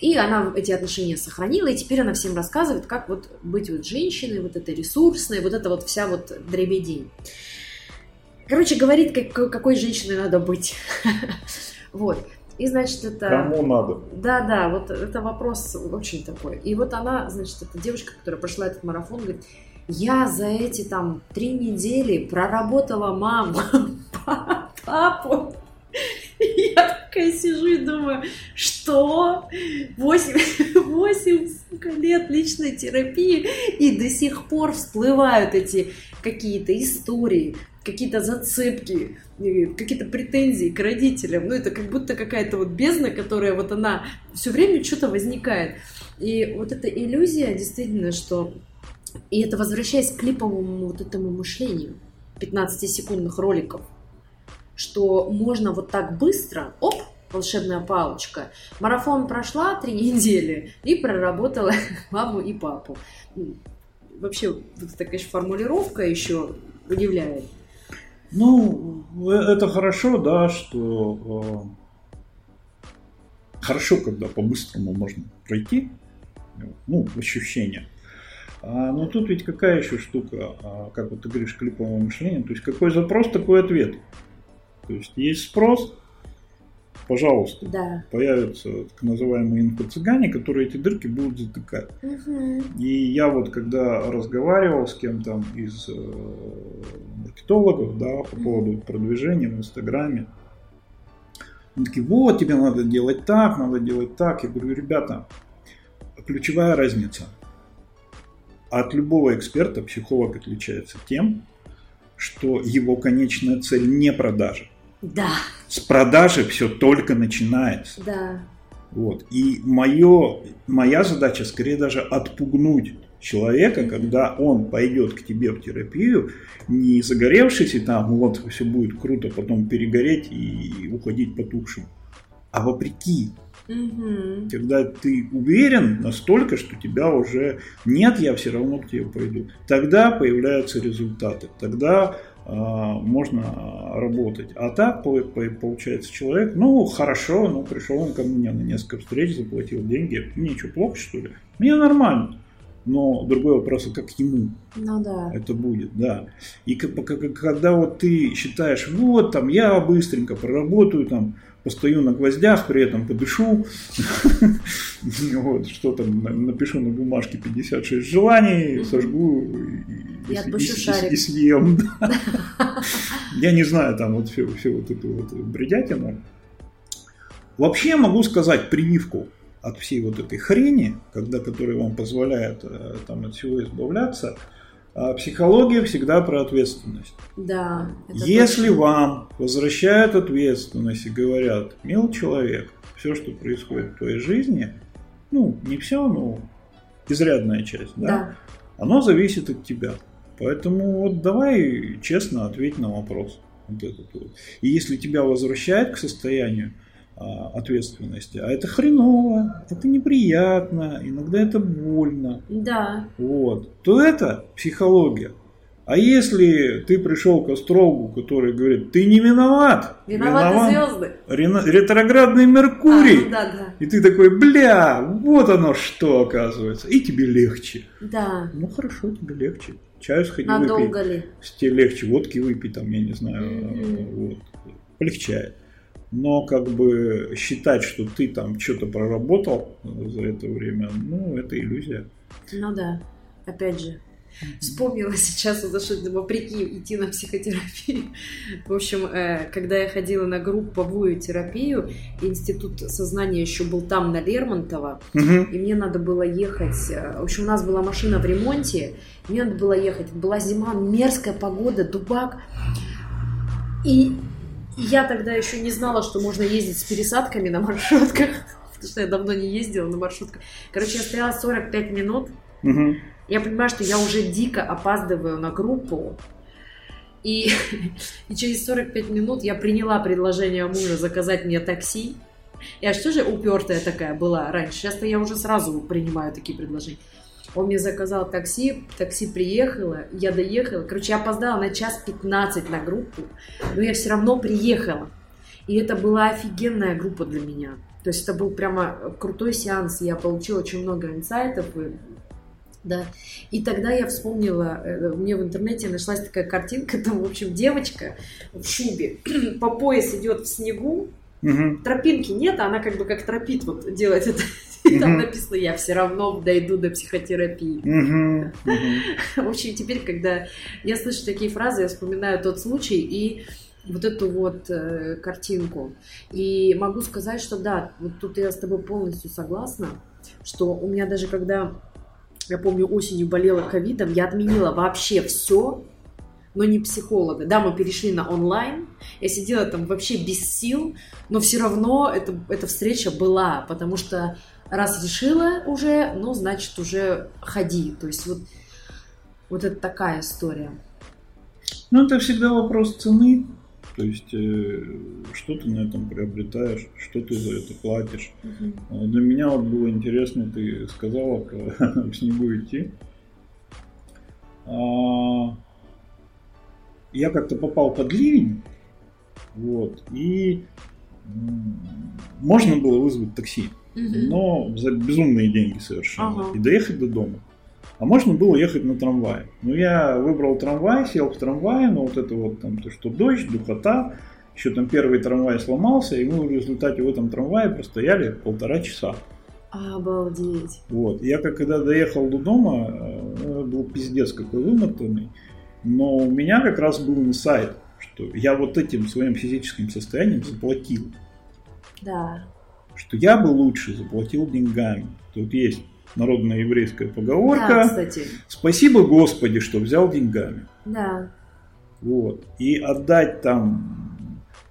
Speaker 1: И она эти отношения сохранила, и теперь она всем рассказывает, как вот быть вот женщиной, вот это ресурсной, вот это вот вся вот дребедень. Короче, говорит, как, какой женщиной надо быть. Вот. И, значит, это...
Speaker 2: Кому надо?
Speaker 1: Да, да, вот это вопрос очень такой. И вот она, значит, эта девушка, которая прошла этот марафон, говорит, я за эти там три недели проработала маму, папу. И я такая сижу и думаю, что? восемь 8 лет личной терапии, и до сих пор всплывают эти какие-то истории, какие-то зацепки, какие-то претензии к родителям. Ну, это как будто какая-то вот бездна, которая вот она все время что-то возникает. И вот эта иллюзия действительно, что... И это возвращаясь к клиповому вот этому мышлению 15-секундных роликов, что можно вот так быстро, оп, волшебная палочка. Марафон прошла три недели и проработала маму и папу. Вообще, вот такая же формулировка еще удивляет.
Speaker 2: Ну, это хорошо, да, что э, хорошо, когда по-быстрому можно пройти, ну, ощущение. А, но тут ведь какая еще штука, а, как вот ты говоришь, клиповое мышление, то есть какой запрос, такой ответ. То есть есть спрос, пожалуйста,
Speaker 1: да.
Speaker 2: появятся так называемые инфо-цыгане, которые эти дырки будут затыкать.
Speaker 1: Угу.
Speaker 2: И я вот когда разговаривал с кем-то из э, маркетологов, да, по поводу продвижения в Инстаграме, они такие, вот, тебе надо делать так, надо делать так. Я говорю, ребята, ключевая разница. От любого эксперта психолог отличается тем, что его конечная цель не продажа.
Speaker 1: Да.
Speaker 2: С продажи все только начинается.
Speaker 1: Да.
Speaker 2: Вот. И мое, моя задача скорее даже отпугнуть человека, когда он пойдет к тебе в терапию, не загоревшись и там вот все будет круто, потом перегореть и уходить потухшим, а вопреки.
Speaker 1: Угу.
Speaker 2: Когда ты уверен настолько, что тебя уже нет, я все равно к тебе пойду. Тогда появляются результаты. Тогда можно работать. А так получается человек, ну хорошо, ну пришел он ко мне на несколько встреч, заплатил деньги, мне что, плохо что ли? Мне нормально. Но другой вопрос, а как ему
Speaker 1: ну, да.
Speaker 2: это будет, да. И когда вот ты считаешь, вот там я быстренько проработаю, там постою на гвоздях, при этом подышу, вот, что там, напишу на бумажке 56 желаний, сожгу
Speaker 1: и, и,
Speaker 2: и съем. Я не знаю, там вот все, вот эту вот бредятину. Вообще могу сказать прививку от всей вот этой хрени, когда, которая вам позволяет э, там, от всего избавляться, психология всегда про ответственность.
Speaker 1: Да.
Speaker 2: Если точно. вам возвращают ответственность и говорят, мил человек, все, что происходит в твоей жизни, ну, не все, но изрядная часть, да, да. оно зависит от тебя. Поэтому вот давай честно ответь на вопрос. Вот этот вот. И если тебя возвращает к состоянию а, ответственности, а это хреново, это неприятно, иногда это больно.
Speaker 1: Да.
Speaker 2: Вот. То это психология. А если ты пришел к астрологу, который говорит, ты не виноват,
Speaker 1: виноваты звезды,
Speaker 2: ретроградный Меркурий,
Speaker 1: а, ну, да, да.
Speaker 2: и ты такой, бля, вот оно что оказывается, и тебе легче.
Speaker 1: Да.
Speaker 2: Ну хорошо, тебе легче. Чаю сходи
Speaker 1: Надолго
Speaker 2: выпей.
Speaker 1: ли?
Speaker 2: Тебе легче, водки выпей, там, я не знаю, mm-hmm. вот, полегчает. Но как бы считать, что ты там что-то проработал за это время, ну, это иллюзия.
Speaker 1: Ну да, опять же, Вспомнила сейчас, за что вопреки идти на психотерапию. В общем, э, когда я ходила на групповую терапию, институт сознания еще был там, на Лермонтова, угу. и мне надо было ехать. Э, в общем, у нас была машина в ремонте, мне надо было ехать. Была зима, мерзкая погода, дубак. И я тогда еще не знала, что можно ездить с пересадками на маршрутках, потому что я давно не ездила на маршрутках. Короче, я стояла 45 минут.
Speaker 2: Угу.
Speaker 1: Я понимаю, что я уже дико опаздываю на группу. И, и через 45 минут я приняла предложение мужа заказать мне такси. Я что же упертая такая была раньше. Сейчас-то я уже сразу принимаю такие предложения. Он мне заказал такси, такси приехало, я доехала. Короче, я опоздала на час 15 на группу, но я все равно приехала. И это была офигенная группа для меня. То есть это был прямо крутой сеанс. Я получила очень много инсайтов, да. И тогда я вспомнила, э, мне в интернете нашлась такая картинка, там, в общем, девочка в шубе по пояс идет в снегу,
Speaker 2: угу.
Speaker 1: тропинки нет, а она как бы как тропит, вот делает это. И там написано, я все равно дойду до психотерапии. В общем, теперь, когда я слышу такие фразы, я вспоминаю тот случай и вот эту вот э, картинку. И могу сказать, что да, вот тут я с тобой полностью согласна, что у меня даже когда я помню, осенью болела ковидом, я отменила вообще все, но не психолога. Да, мы перешли на онлайн, я сидела там вообще без сил, но все равно это, эта встреча была, потому что раз решила уже, ну, значит, уже ходи. То есть вот, вот это такая история.
Speaker 2: Ну, это всегда вопрос цены. То есть, э, что ты на этом приобретаешь, что ты за это платишь.
Speaker 1: Угу.
Speaker 2: Для меня вот было интересно, ты сказала про в снегу идти. А, я как-то попал под ливень, вот, и можно было вызвать такси,
Speaker 1: угу.
Speaker 2: Но за безумные деньги совершенно,
Speaker 1: ага.
Speaker 2: и доехать до дома. А можно было ехать на трамвае. Ну, я выбрал трамвай, сел в трамвае, но вот это вот там, то, что дождь, духота, еще там первый трамвай сломался, и мы в результате в этом трамвае простояли полтора часа.
Speaker 1: Обалдеть.
Speaker 2: Вот. Я как когда доехал до дома, э, был пиздец какой вымотанный, но у меня как раз был инсайт, что я вот этим своим физическим состоянием заплатил.
Speaker 1: Да.
Speaker 2: Что я бы лучше заплатил деньгами. Тут есть народная еврейская поговорка.
Speaker 1: Да, кстати.
Speaker 2: Спасибо Господи, что взял деньгами.
Speaker 1: Да.
Speaker 2: Вот. И отдать там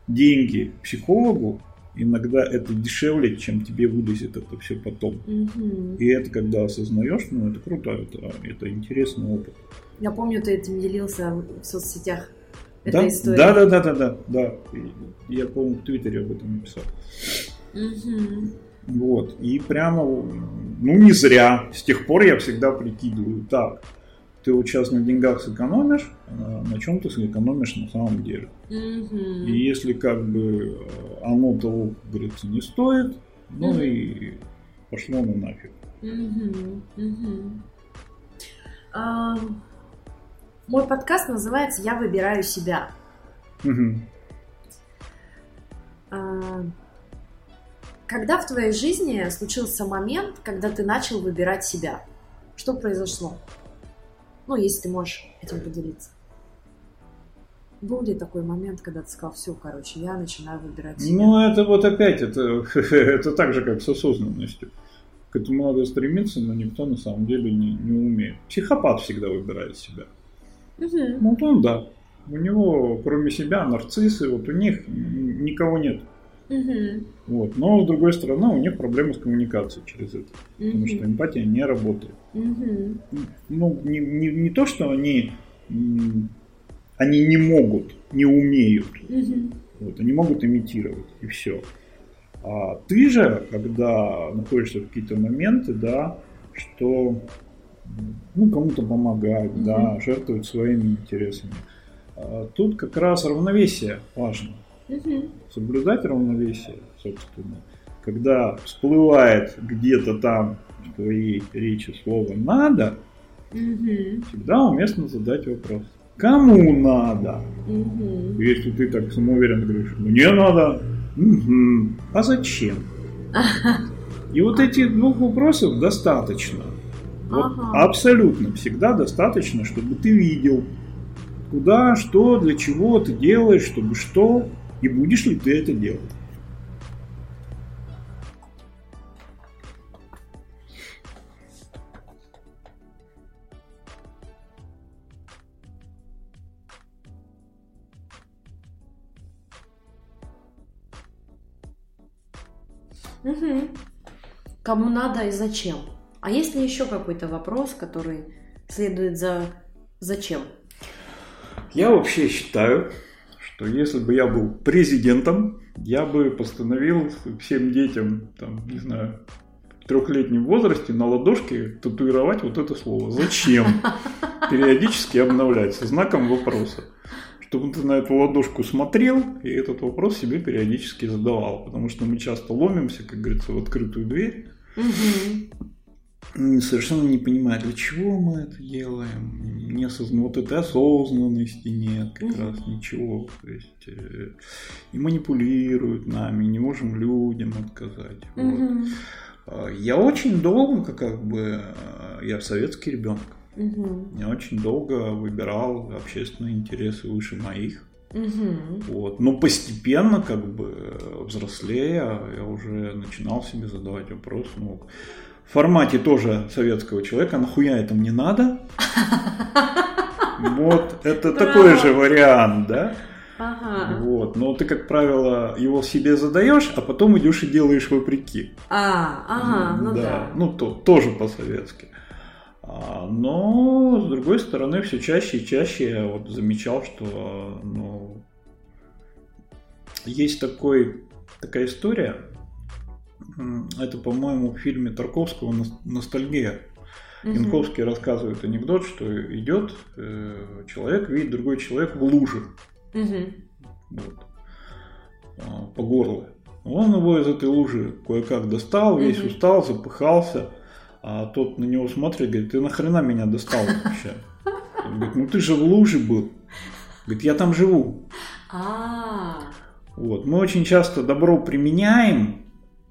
Speaker 2: деньги психологу, иногда это дешевле, чем тебе вылезет это все потом.
Speaker 1: Угу.
Speaker 2: И это когда осознаешь, ну это круто, это, это интересный опыт.
Speaker 1: Я помню, ты этим делился в соцсетях.
Speaker 2: Да? история. Да, да, да, да, да, да. Я, по-моему, в Твиттере об этом написал.
Speaker 1: Угу.
Speaker 2: Вот. И прямо, ну не зря. С тех пор я всегда прикидываю, так, ты вот сейчас на деньгах сэкономишь, а на чем ты сэкономишь на самом деле.
Speaker 1: Mm-hmm.
Speaker 2: И если как бы оно того, как говорится, не стоит, ну mm-hmm. и пошло на нафиг.
Speaker 1: Mm-hmm. Mm-hmm. Uh, мой подкаст называется «Я выбираю себя».
Speaker 2: Mm-hmm.
Speaker 1: Uh, когда в твоей жизни случился момент, когда ты начал выбирать себя? Что произошло? Ну, если ты можешь этим поделиться. был ли такой момент, когда ты сказал, все, короче, я начинаю выбирать себя?
Speaker 2: Ну, это вот опять, это, это так же, как с осознанностью. К этому надо стремиться, но никто на самом деле не, не умеет. Психопат всегда выбирает себя.
Speaker 1: Угу.
Speaker 2: Ну, вот он, да. У него, кроме себя, нарциссы, вот у них никого нет.
Speaker 1: Угу.
Speaker 2: Вот. Но, с другой стороны, у них проблемы с коммуникацией через это. Потому что эмпатия не работает.
Speaker 1: Угу.
Speaker 2: Ну, не, не, не то, что они, они не могут, не умеют.
Speaker 1: Угу.
Speaker 2: Вот, они могут имитировать, и все. А ты же, когда находишься в какие-то моменты, да, что ну, кому-то помогать, да, жертвовать своими интересами. А тут как раз равновесие важно.
Speaker 1: Угу.
Speaker 2: Соблюдать равновесие, собственно. Когда всплывает где-то там в твоей речи слово «надо»,
Speaker 1: Угу.
Speaker 2: всегда уместно задать вопрос. Кому надо?
Speaker 1: Угу.
Speaker 2: Если ты так самоуверенно говоришь, мне надо, Мгм. а зачем? И вот этих двух вопросов достаточно. Вот
Speaker 1: Ага.
Speaker 2: абсолютно всегда достаточно, чтобы ты видел, куда, что, для чего ты делаешь, чтобы что, и будешь ли ты это делать.
Speaker 1: Угу. Кому надо и зачем? А есть ли еще какой-то вопрос, который следует за зачем?
Speaker 2: Я вообще считаю, что если бы я был президентом, я бы постановил всем детям, там, не знаю, в трехлетнем возрасте на ладошке татуировать вот это слово. Зачем? Периодически обновлять со знаком вопроса. Чтобы ты на эту ладошку смотрел и этот вопрос себе периодически задавал. Потому что мы часто ломимся, как говорится, в открытую дверь.
Speaker 1: Угу.
Speaker 2: Совершенно не понимая, для чего мы это делаем. Не осозна... Вот этой осознанности нет, как
Speaker 1: Мгм.
Speaker 2: раз ничего. То есть э, и манипулируют нами, не можем людям отказать. Вот.
Speaker 1: Угу.
Speaker 2: А, Я очень долго, как бы, э, я советский ребенок.
Speaker 1: Угу.
Speaker 2: Я очень долго выбирал общественные интересы выше моих.
Speaker 1: Угу.
Speaker 2: Вот. Но постепенно, как бы, э, взрослея, я уже начинал себе задавать вопрос, ну, в формате тоже советского человека, нахуя это мне надо? Вот, это такой же вариант, да?
Speaker 1: Ага.
Speaker 2: Вот, но ты, как правило, его себе задаешь, а потом идешь и делаешь вопреки.
Speaker 1: А, ага, ну да.
Speaker 2: Ну, то, тоже по-советски. А, но, с другой стороны, все чаще и чаще я вот замечал, что ну, есть такой, такая история. Это, по-моему, в фильме Тарковского «Ност- «Ностальгия».
Speaker 1: Мгм.
Speaker 2: Янковский рассказывает анекдот, что идет э, человек, видит другой человек в луже
Speaker 1: Мгм.
Speaker 2: вот, а, по горло. Он его из этой лужи кое-как достал, весь устал, запыхался, а тот на него смотрит, говорит, ты нахрена меня достал вообще? Он говорит, ну ты же в луже был. Говорит, я там живу.
Speaker 1: А,
Speaker 2: Вот. Мы очень часто добро применяем,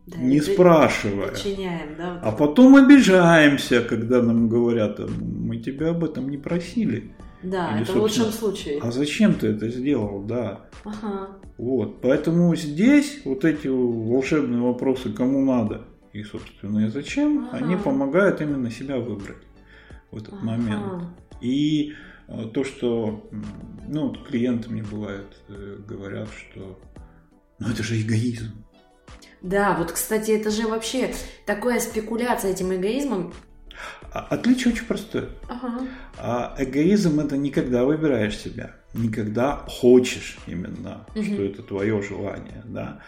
Speaker 1: да,
Speaker 2: не спрашивая.
Speaker 1: Подчиняем, да?
Speaker 2: А потом обижаемся, когда нам говорят, «А мы тебя об этом не просили.
Speaker 1: Да,
Speaker 2: или,
Speaker 1: это в лучшем случае.
Speaker 2: А зачем ты это сделал? Да.
Speaker 1: Ага.
Speaker 2: Вот, поэтому здесь вот эти волшебные вопросы, кому надо и, собственно, и зачем,
Speaker 1: Ага.
Speaker 2: они помогают именно себя выбрать в этот
Speaker 1: Ага.
Speaker 2: момент. И э, то, что, ну, вот клиенты мне бывает э, говорят, что, ну, это же эгоизм.
Speaker 1: Да, вот, кстати, это же вообще такая спекуляция этим эгоизмом.
Speaker 2: А отличие очень простое.
Speaker 1: Ага.
Speaker 2: А эгоизм это не когда выбираешь себя, не когда хочешь именно,
Speaker 1: Мгм.
Speaker 2: что это твое желание, да.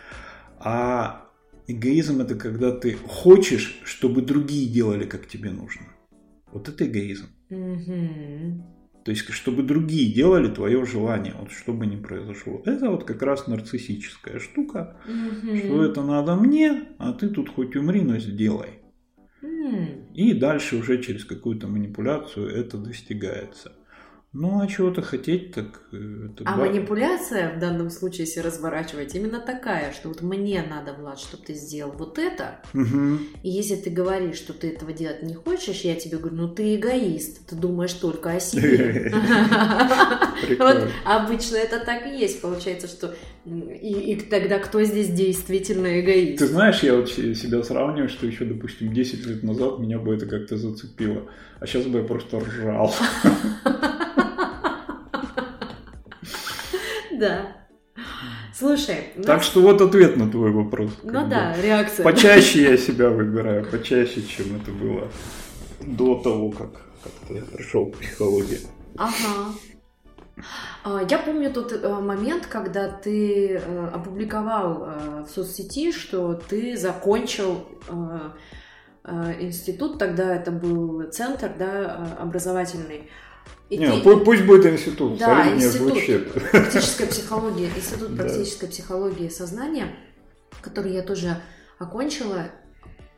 Speaker 2: А эгоизм это когда ты хочешь, чтобы другие делали, как тебе нужно. Вот это эгоизм.
Speaker 1: Мгм.
Speaker 2: То есть, чтобы другие делали твое желание, вот что бы ни произошло. Это вот как раз нарциссическая штука,
Speaker 1: Мгм.
Speaker 2: что это надо мне, а ты тут хоть умри, но сделай.
Speaker 1: М.
Speaker 2: И дальше уже через какую-то манипуляцию это достигается. Ну, а чего-то хотеть, так... э, это
Speaker 1: А
Speaker 2: ба-
Speaker 1: манипуляция в данном случае, если разворачивать, именно такая, что вот мне надо, Влад, чтобы ты сделал вот это,
Speaker 2: Мгм.
Speaker 1: и если ты говоришь, что ты этого делать не хочешь, я тебе говорю, ну ты эгоист, ты думаешь только о себе. Вот обычно это так и есть, получается, что и, тогда кто здесь действительно эгоист?
Speaker 2: Ты знаешь, я вот се- себя сравниваю, что еще, допустим, 10 лет назад меня бы это как-то зацепило. А сейчас бы я просто ржал.
Speaker 1: Да. Слушай, у
Speaker 2: Так
Speaker 1: нас-
Speaker 2: что вот ответ на твой вопрос.
Speaker 1: ну
Speaker 2: бы.
Speaker 1: да, реакция.
Speaker 2: Почаще я себя выбираю, почаще, чем это было до того, как как-то я пришел к психологии.
Speaker 1: Ага. А, Я помню тот э, момент, когда ты э, опубликовал э, в соцсети, что ты закончил институт, тогда это был центр, да, образовательный. И
Speaker 2: Не,
Speaker 1: ты-
Speaker 2: пу- пусть будет институт,
Speaker 1: Да, институт.
Speaker 2: звучит.
Speaker 1: практическая психология, институт
Speaker 2: Да.
Speaker 1: практической психологии сознания, который я тоже окончила.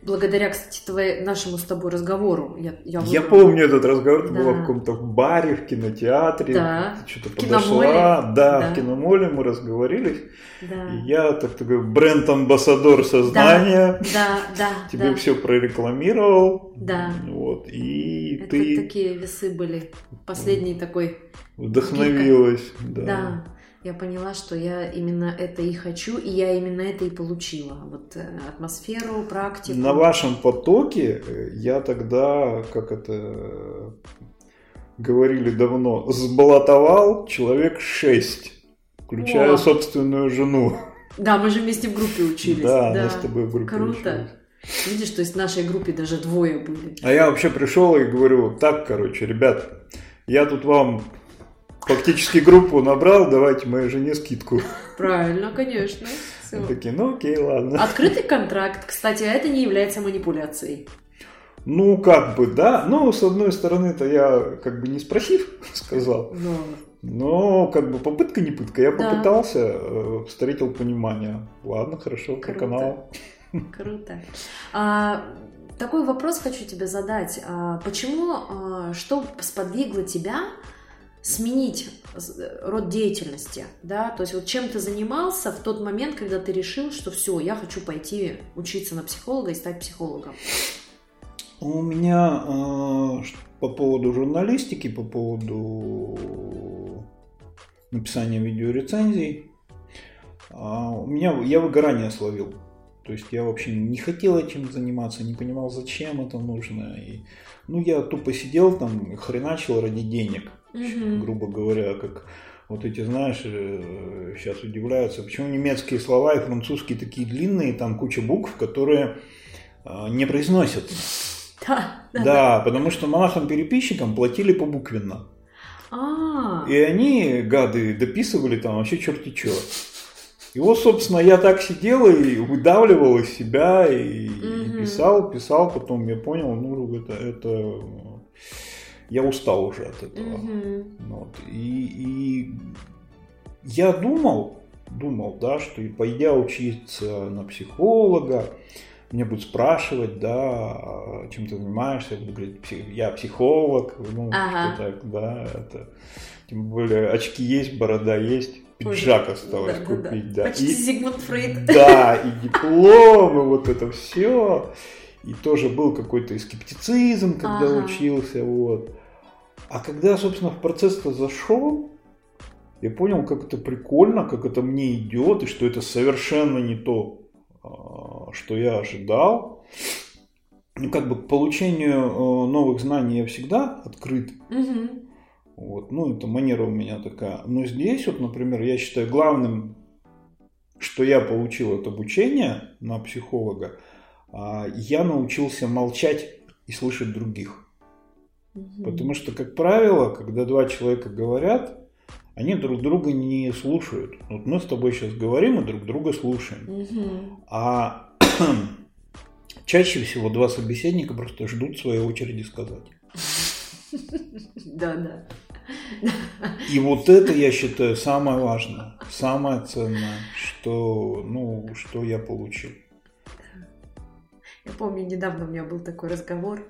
Speaker 1: Благодаря, кстати, твоей, нашему с тобой разговору. Я, я,
Speaker 2: Я помню этот разговор,
Speaker 1: Да.
Speaker 2: было в каком-то баре, в кинотеатре.
Speaker 1: Да.
Speaker 2: Ты что-то подошла. Да,
Speaker 1: Да.
Speaker 2: в киномоле мы разговорились.
Speaker 1: Да,
Speaker 2: И я, так такой, бренд-амбассадор сознания.
Speaker 1: да, да.
Speaker 2: Тебе
Speaker 1: да.
Speaker 2: все прорекламировал.
Speaker 1: Да.
Speaker 2: Вот. И
Speaker 1: Это
Speaker 2: ты
Speaker 1: такие весы были. Последний такой.
Speaker 2: вдохновилась. Да.
Speaker 1: Да. Я поняла, что я именно это и хочу, и я именно это и получила. Вот э, атмосферу, практику.
Speaker 2: На вашем потоке э, я тогда, как это э, говорили давно, сбалотовал человек 6, включая
Speaker 1: О.
Speaker 2: собственную жену.
Speaker 1: Да, мы же вместе в группе учились.
Speaker 2: Да, мы с тобой в группе
Speaker 1: Круто.
Speaker 2: учились.
Speaker 1: Видишь, то есть в нашей группе даже двое были.
Speaker 2: А я вообще пришел и говорю, так, короче, ребят, я тут вам фактически группу набрал, давайте моей жене скидку.
Speaker 1: Правильно, конечно.
Speaker 2: Они такие, ну окей, ладно.
Speaker 1: Открытый контракт, кстати, а это не является манипуляцией.
Speaker 2: Ну, как бы, да. Ну, с одной стороны-то я, как бы не спросив, сказал.
Speaker 1: Но
Speaker 2: Но, как бы, попытка не пытка. Я
Speaker 1: Да.
Speaker 2: попытался, э, встретил понимание. Ладно, хорошо, по
Speaker 1: Круто.
Speaker 2: каналу.
Speaker 1: Круто. А, такой вопрос хочу тебе задать. А, почему, а, что сподвигло тебя сменить с- род деятельности, да, то есть вот чем ты занимался в тот момент, когда ты решил, что все, я хочу пойти учиться на психолога и стать психологом.
Speaker 2: У меня э, по поводу журналистики, по поводу написания видеорецензий, а, у меня я выгорание словил. То есть я вообще не хотел этим заниматься, не понимал, зачем это нужно. И, ну, я тупо сидел там, хреначил ради денег,
Speaker 1: Мгм.
Speaker 2: грубо говоря, как вот эти, знаешь, сейчас удивляются, почему немецкие слова и французские такие длинные, там куча букв, которые а, не произносятся.
Speaker 1: Да, да.
Speaker 2: Да, потому что монахам-переписчикам платили побуквенно.
Speaker 1: А,
Speaker 2: И они, гады, дописывали там вообще черти что. И вот, собственно, я так сидел и выдавливал из себя, и, и
Speaker 1: Мгм.
Speaker 2: писал, писал, потом я понял, ну, это, это... Я устал уже от этого.
Speaker 1: мгм.
Speaker 2: Вот. И, и я думал, думал, да, что и пойдя учиться на психолога, мне будут спрашивать, да, чем ты занимаешься, я буду говорить, «Пси- я психолог, ну,
Speaker 1: Ага.
Speaker 2: что так, да, это, тем более очки есть, борода есть, пиджак осталось
Speaker 1: Да-да-да.
Speaker 2: купить, да,
Speaker 1: Почти
Speaker 2: И-
Speaker 1: Зигмунд Фрейд.
Speaker 2: да, и диплом, и вот это все. И тоже был какой-то и скептицизм, когда
Speaker 1: Ага.
Speaker 2: учился, вот. А когда, собственно, в процесс-то зашел, я понял, как это прикольно, как это мне идет, и что это совершенно не то, а, что я ожидал. Ну, как бы к получению э, новых знаний я всегда открыт.
Speaker 1: Мгм.
Speaker 2: Вот, ну, это манера у меня такая. Но здесь вот, например, я считаю главным, что я получил от обучения на психолога, а, я научился молчать и слышать других.
Speaker 1: Мгм.
Speaker 2: Потому что, как правило, когда два человека говорят, они друг друга не слушают. Вот мы с тобой сейчас говорим и друг друга слушаем.
Speaker 1: Мгм.
Speaker 2: А чаще всего два собеседника просто ждут своей очереди сказать.
Speaker 1: Да, да.
Speaker 2: И вот это, я считаю, самое важное, самое ценное, что, ну, что я получил.
Speaker 1: Я помню, недавно у меня был такой разговор.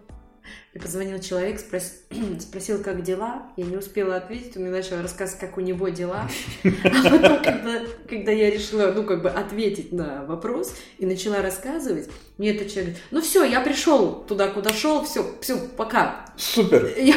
Speaker 1: Мне позвонил человек, спрос... спросил, как дела. Я не успела ответить, он мне начал рассказывать, как у него дела. А потом, когда, когда я решила, ну, как бы ответить на вопрос и начала рассказывать, мне этот человек говорит, ну все, я пришел туда, куда шел, все, все, пока.
Speaker 2: Супер.
Speaker 1: Я,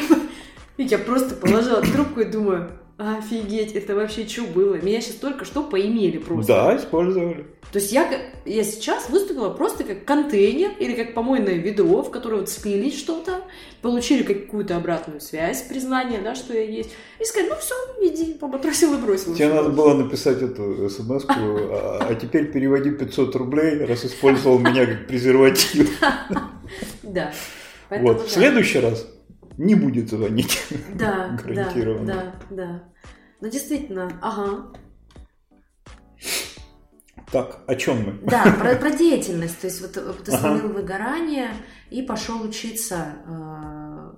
Speaker 1: я просто положила трубку и думаю, Офигеть, это вообще что было? Меня сейчас только что поимели просто.
Speaker 2: Да, использовали.
Speaker 1: То есть я, я сейчас выступила просто как контейнер или как помойное ведро, в которое вот слили что-то, получили какую-то обратную связь, признание, да, что я есть, и сказали, ну все, иди, попросил и бросил.
Speaker 2: Тебе надо было написать эту смс а, а теперь переводи 500 рублей, раз использовал меня как презерватив.
Speaker 1: Да.
Speaker 2: Вот, в следующий раз не будет звонить.
Speaker 1: Да, Гарантированно. Да, да, да. Ну, действительно, ага.
Speaker 2: Так, о чем мы?
Speaker 1: Да, про, про деятельность. То есть вот ты словил ага. выгорание и пошел учиться. Э...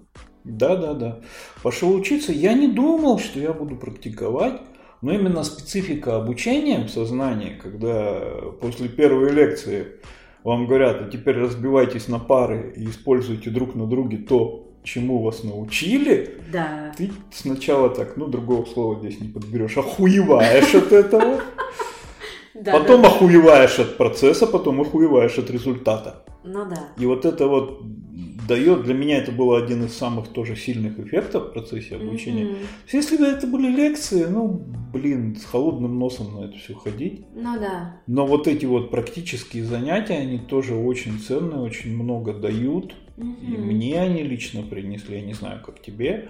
Speaker 2: Да, да, да. Пошел учиться. Я не думал, что я буду практиковать. Но именно специфика обучения в сознании, когда после первой лекции вам говорят, а теперь разбивайтесь на пары и используйте друг на друге то, чему вас научили,
Speaker 1: да.
Speaker 2: ты сначала так, ну, другого слова здесь не подберешь, охуеваешь от этого. Потом охуеваешь от процесса, потом охуеваешь от результата.
Speaker 1: Ну да.
Speaker 2: И вот это вот дает, для меня это был один из самых тоже сильных эффектов в процессе обучения. Mm-hmm. Если бы это были лекции, ну, блин, с холодным носом на это все ходить.
Speaker 1: Ну да.
Speaker 2: Но вот эти вот практические занятия, они тоже очень ценные, очень много дают. Mm-hmm. И мне они лично принесли, я не знаю, как тебе.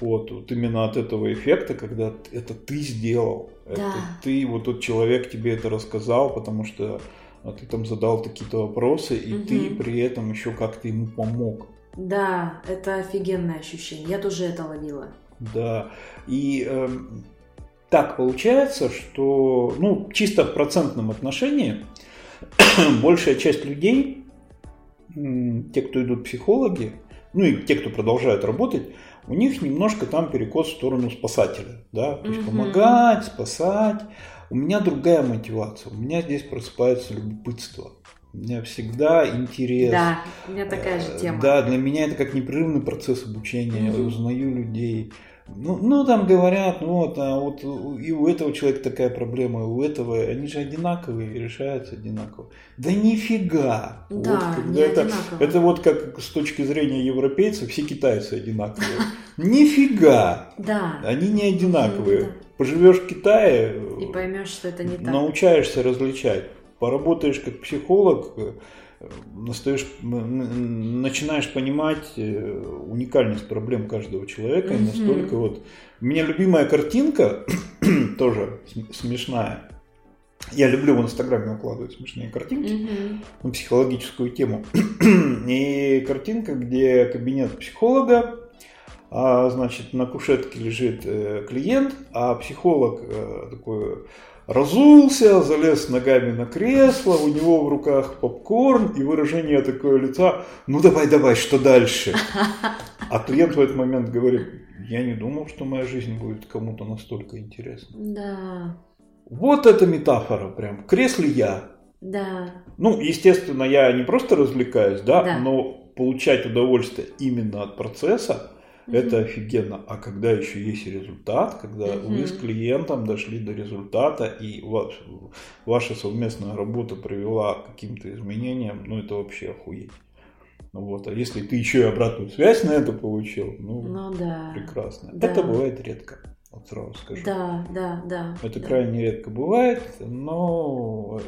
Speaker 2: Вот, вот именно от этого эффекта, когда это ты сделал, да. это ты, вот тот человек тебе это рассказал, потому что а ты там задал какие-то вопросы, и угу. ты при этом еще как-то ему помог.
Speaker 1: Да, это офигенное ощущение. Я тоже это ловила.
Speaker 2: Да. И э, так получается, что, ну, чисто в процентном отношении, большая часть людей, те, кто идут психологи, ну и те, кто продолжают работать, у них немножко там перекос в сторону спасателя, да, то есть угу. помогать, спасать. У меня другая мотивация. У меня здесь просыпается любопытство. У меня всегда интерес.
Speaker 1: Да, у меня такая же тема.
Speaker 2: Да, для меня это как непрерывный процесс обучения. Я узнаю людей. Ну, ну, там говорят, ну вот, а вот и у этого человека такая проблема, и у этого, они же одинаковые, решаются одинаково. Да нифига!
Speaker 1: Да,
Speaker 2: вот,
Speaker 1: не
Speaker 2: это,
Speaker 1: одинаково.
Speaker 2: это вот как с точки зрения европейцев, все китайцы одинаковые. Нифига!
Speaker 1: Да.
Speaker 2: Они не одинаковые. Поживешь в Китае,
Speaker 1: и поймешь, что это не так.
Speaker 2: Научаешься различать. Поработаешь как психолог, настаешь, начинаешь понимать э, уникальность проблем каждого человека. И настолько вот... У меня любимая картинка, тоже смешная. Я люблю в Инстаграме укладывать смешные картинки mm-hmm. на психологическую тему. И картинка, где кабинет психолога, а, значит, на кушетке лежит э, клиент, а психолог э, такой разулся, залез ногами на кресло, у него в руках попкорн и выражение такое лица, ну давай, давай, что дальше? А клиент в этот момент говорит, я не думал, что моя жизнь будет кому-то настолько интересна.
Speaker 1: Да.
Speaker 2: Вот эта метафора прям, в кресле я.
Speaker 1: Да.
Speaker 2: Ну, естественно, я не просто развлекаюсь, да, да. но получать удовольствие именно от процесса, Это офигенно. А когда еще есть результат, когда mm-hmm. вы с клиентом дошли до результата и ваш, ваша совместная работа привела к каким-то изменениям, ну это вообще охуеть. Ну вот, а если ты еще и обратную связь на это получил, ну,
Speaker 1: ну да.
Speaker 2: прекрасно.
Speaker 1: Да.
Speaker 2: Это бывает редко. Вот сразу скажу.
Speaker 1: Да, да, да.
Speaker 2: Это
Speaker 1: да.
Speaker 2: крайне редко бывает, но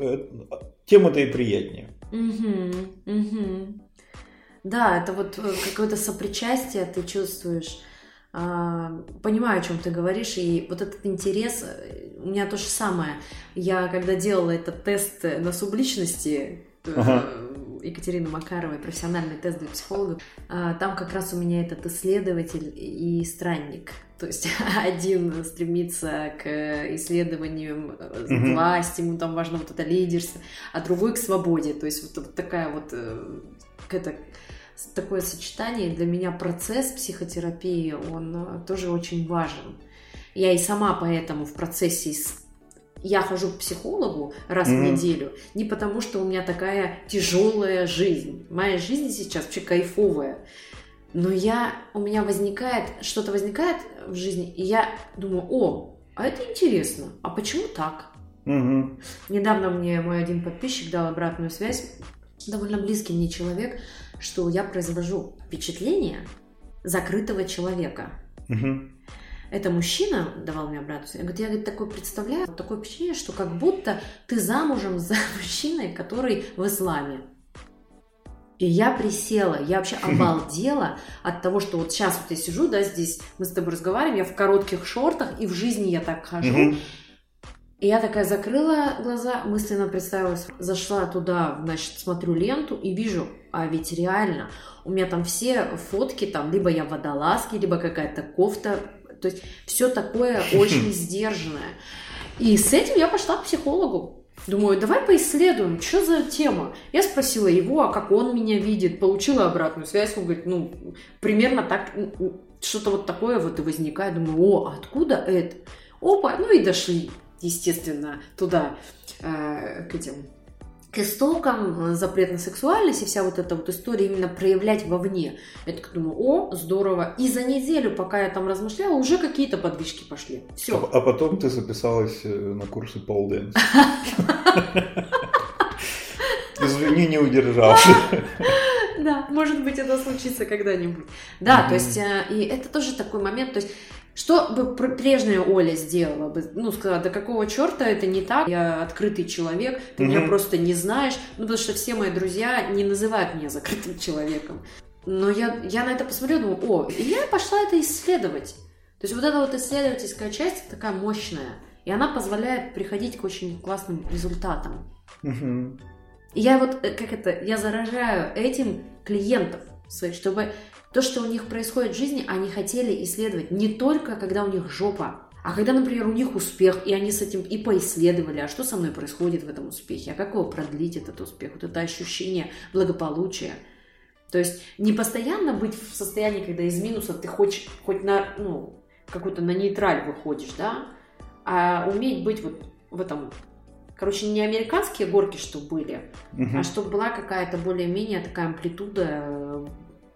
Speaker 2: тема-то и приятнее.
Speaker 1: Угу, угу. Да, это вот э, какое-то сопричастие ты чувствуешь. А, понимаю, о чем ты говоришь, и вот этот интерес, э, у меня то же самое. Я когда делала этот тест на субличности, э, ага. Екатерины Макаровой, профессиональный тест для психологов, а, там как раз у меня этот исследователь и странник. То есть один стремится к исследованиям угу. власти, ему там важно вот это лидерство, а другой к свободе. То есть вот такая вот это такое сочетание. Для меня процесс психотерапии, он э, тоже очень важен. Я и сама поэтому в процессе я хожу к психологу раз mm-hmm. в неделю не потому, что у меня такая тяжелая жизнь. Моя жизнь сейчас вообще кайфовая. Но я, у меня возникает, что-то возникает в жизни, и я думаю, о, а это интересно, а почему так?
Speaker 2: Угу.
Speaker 1: Недавно мне мой один подписчик дал обратную связь, довольно близкий мне человек, что я произвожу впечатление закрытого человека.
Speaker 2: Угу.
Speaker 1: Это мужчина давал мне обратную связь. Я, говорю, я говорит, такое представляю, такое впечатление, что как будто ты замужем за мужчиной, который в исламе. И я присела, я вообще обалдела от того, что вот сейчас вот я сижу, да, здесь мы с тобой разговариваем, я в коротких шортах, и в жизни я так хожу. И я такая закрыла глаза, мысленно представилась, зашла туда, значит, смотрю ленту и вижу, а ведь реально, у меня там все фотки, там, либо я в водолазке, либо какая-то кофта, то есть все такое очень сдержанное. И с этим я пошла к психологу. Думаю, давай поисследуем, что за тема. Я спросила его, а как он меня видит, получила обратную связь, он говорит, ну, примерно так, что-то вот такое вот и возникает. Думаю, о, откуда это? Опа, ну и дошли, естественно, туда, э, к этим к истокам э, запрет на сексуальность и вся вот эта вот история именно проявлять вовне. Я так думаю, о, здорово. И за неделю, пока я там размышляла, уже какие-то подвижки пошли. Все.
Speaker 2: А, а потом ты записалась э, на курсы полденс. Извини, не удержался.
Speaker 1: Да, может быть, это случится когда-нибудь. Да, то есть, э, и это тоже такой момент, то есть, что бы пр- прежняя Оля сделала бы? Ну, сказала, да какого черта это не так? Я открытый человек, ты меня
Speaker 2: Мгм.
Speaker 1: просто не знаешь. Ну, потому что все мои друзья не называют меня закрытым человеком. Но я, я на это посмотрела, думаю, о, и я пошла это исследовать. То есть вот эта вот исследовательская часть такая мощная. И она позволяет приходить к очень классным результатам.
Speaker 2: Мгм.
Speaker 1: И я вот, э, как это, я заражаю этим клиентов своих, чтобы то, что у них происходит в жизни, они хотели исследовать не только, когда у них жопа, а когда, например, у них успех, и они с этим и поисследовали, а что со мной происходит в этом успехе, а как его продлить, этот успех, вот это ощущение благополучия. То есть не постоянно быть в состоянии, когда из минуса ты хочешь хоть на, ну, какую-то на нейтраль выходишь, да, а уметь быть вот в этом, короче, не американские горки, что были,
Speaker 2: Мгм.
Speaker 1: а чтобы была какая-то более-менее такая амплитуда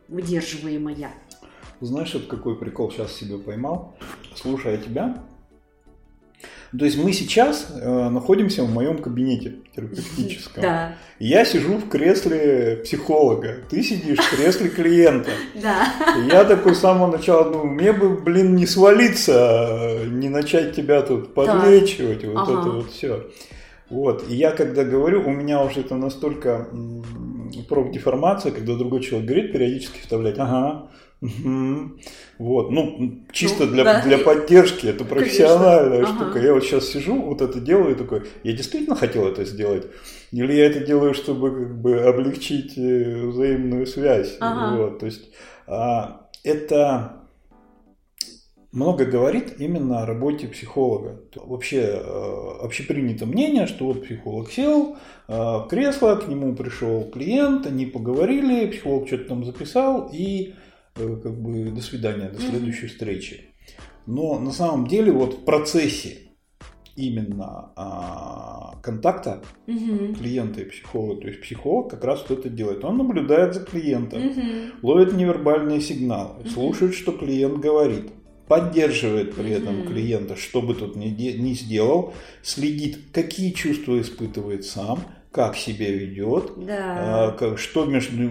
Speaker 1: выдерживаемая.
Speaker 2: Знаешь, вот какой прикол сейчас себе поймал, слушая тебя? То есть мы сейчас э, находимся в моем кабинете терапевтическом.
Speaker 1: Да,
Speaker 2: Я сижу в кресле психолога, ты сидишь в кресле клиента.
Speaker 1: да.
Speaker 2: Я такой с самого начала думаю, мне бы, блин, не свалиться, не начать тебя тут подлечивать, вот это вот все. Вот, и я когда говорю, у меня уже это настолько м, профдеформация, когда другой человек говорит, периодически вставлять, ага, мгм». вот, ну, чисто
Speaker 1: Ну,
Speaker 2: для,
Speaker 1: да.
Speaker 2: для поддержки, это
Speaker 1: Конечно.
Speaker 2: профессиональная
Speaker 1: Ага.
Speaker 2: штука. Я вот сейчас сижу, вот это делаю, и такой, я действительно хотел это сделать, или я это делаю, чтобы как бы облегчить э, взаимную связь,
Speaker 1: Ага.
Speaker 2: вот, то есть а, это много говорит именно о работе психолога. Вообще э, общепринято мнение, что вот психолог сел э, в кресло, к нему пришел клиент, они поговорили, психолог что-то там записал и э, как бы до свидания, до следующей встречи. Но на самом деле вот в процессе именно а, контакта
Speaker 1: Мгм.
Speaker 2: клиента и психолога, то есть психолог как раз вот это делает. Он наблюдает за клиентом,
Speaker 1: Мгм.
Speaker 2: ловит невербальные сигналы,
Speaker 1: Мгм.
Speaker 2: слушает, что клиент говорит, поддерживает при этом
Speaker 1: Мгм.
Speaker 2: клиента, что бы тот ни, де- ни сделал, следит, какие чувства испытывает сам, как себя ведет, а,
Speaker 1: Да.
Speaker 2: как- что между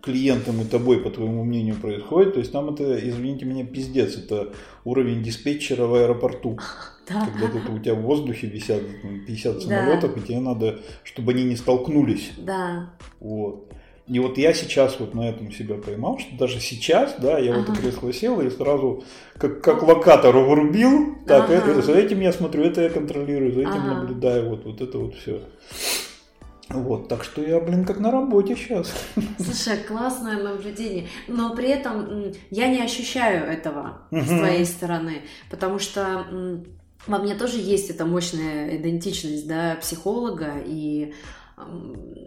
Speaker 2: клиентом и тобой, по твоему мнению, происходит. То есть там это, извините меня, пиздец. Это уровень диспетчера в аэропорту.
Speaker 1: Да.
Speaker 2: Когда тут у тебя в воздухе висят там, 50
Speaker 1: Да.
Speaker 2: самолетов, и тебе надо, чтобы они не столкнулись.
Speaker 1: Да.
Speaker 2: Вот. И вот я сейчас вот на этом себя поймал, что даже сейчас, да, я в это
Speaker 1: Ага.
Speaker 2: кресло сел и сразу как, как локатор врубил, так,
Speaker 1: Ага.
Speaker 2: это- за этим я смотрю, это я контролирую, за этим
Speaker 1: Ага.
Speaker 2: наблюдаю, вот, вот это вот все. Вот, так что я, блин, как на работе сейчас.
Speaker 1: Слушай, классное наблюдение. Но при этом я не ощущаю этого с
Speaker 2: Мгм.
Speaker 1: твоей стороны, потому что во мне тоже есть эта мощная идентичность, да, психолога, и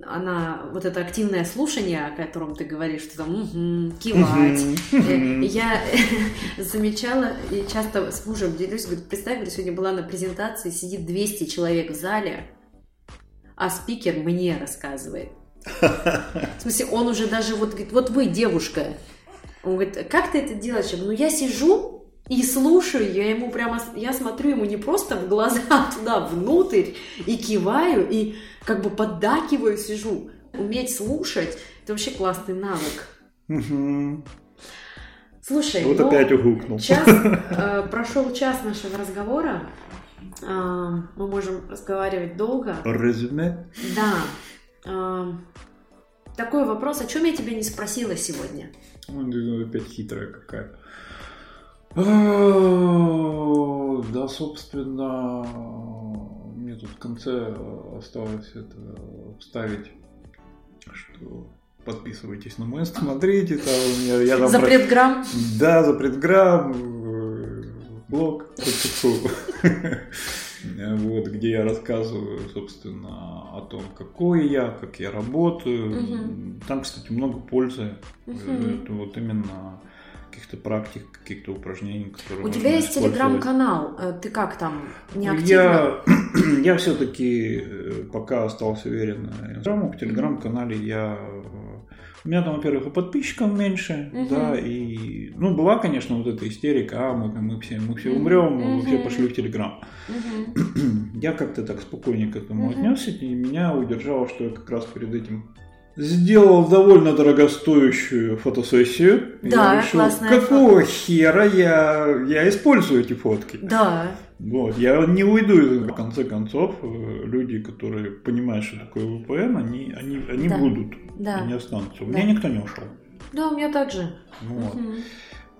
Speaker 1: она, вот это активное слушание, о котором ты говоришь, что там «Мгм», кивать. Э, Я замечала и часто с мужем делюсь, говорю, представь, говорю, сегодня была на презентации, сидит 200 человек в зале, а спикер мне рассказывает. В смысле, он уже даже вот говорит, вот вы, девушка, Он говорит, как ты это делаешь? Я говорю, ну я сижу и слушаю, я ему прямо, я смотрю ему не просто в глаза, а туда внутрь, и киваю, и как бы поддакиваю, сижу. Уметь слушать, это вообще классный навык. Слушай,
Speaker 2: Вот
Speaker 1: ну,
Speaker 2: опять угукнул.
Speaker 1: час, э, прошел час нашего разговора. А, мы можем разговаривать долго.
Speaker 2: Резюме.
Speaker 1: Да. А, такой вопрос, о чем я тебя не спросила сегодня?
Speaker 2: Ой, ну, опять хитрая какая. А, Да, собственно, мне тут в конце осталось это вставить, что подписывайтесь на мой, смотрите, там у меня, я там про-
Speaker 1: Запретграмм.
Speaker 2: Да, запретграмм, э, блог, вот, где я рассказываю, собственно, о том, какой я, как я работаю.
Speaker 1: Мгм.
Speaker 2: Там, кстати, много пользы. Это вот именно каких-то практик, каких-то упражнений, которые
Speaker 1: У тебя есть телеграм-канал. Э, Ты как там? Не активно?
Speaker 2: Я, я все-таки пока остался верен Инстаграму, в телеграм-канале я... э, У меня там, во-первых, и подписчиков меньше,
Speaker 1: Мгм.
Speaker 2: да, и... Ну, была, конечно, вот эта истерика, а, мы, мы все, мы все умрем, мы все пошли в телеграм.
Speaker 1: Мгм.
Speaker 2: Я как-то так спокойнее к этому
Speaker 1: Мгм.
Speaker 2: отнесся, и меня удержало, что я как раз перед этим сделал довольно дорогостоящую фотосессию.
Speaker 1: Да,
Speaker 2: я решил,
Speaker 1: классная
Speaker 2: какого хера я, я использую эти фотки?
Speaker 1: Да.
Speaker 2: Вот, я не уйду из В конце концов, э, люди, которые понимают, что такое VPN, они, они, они
Speaker 1: Да.
Speaker 2: будут,
Speaker 1: Да.
Speaker 2: они останутся. У
Speaker 1: Да.
Speaker 2: меня никто не ушел.
Speaker 1: Да, у меня так же.
Speaker 2: Вот.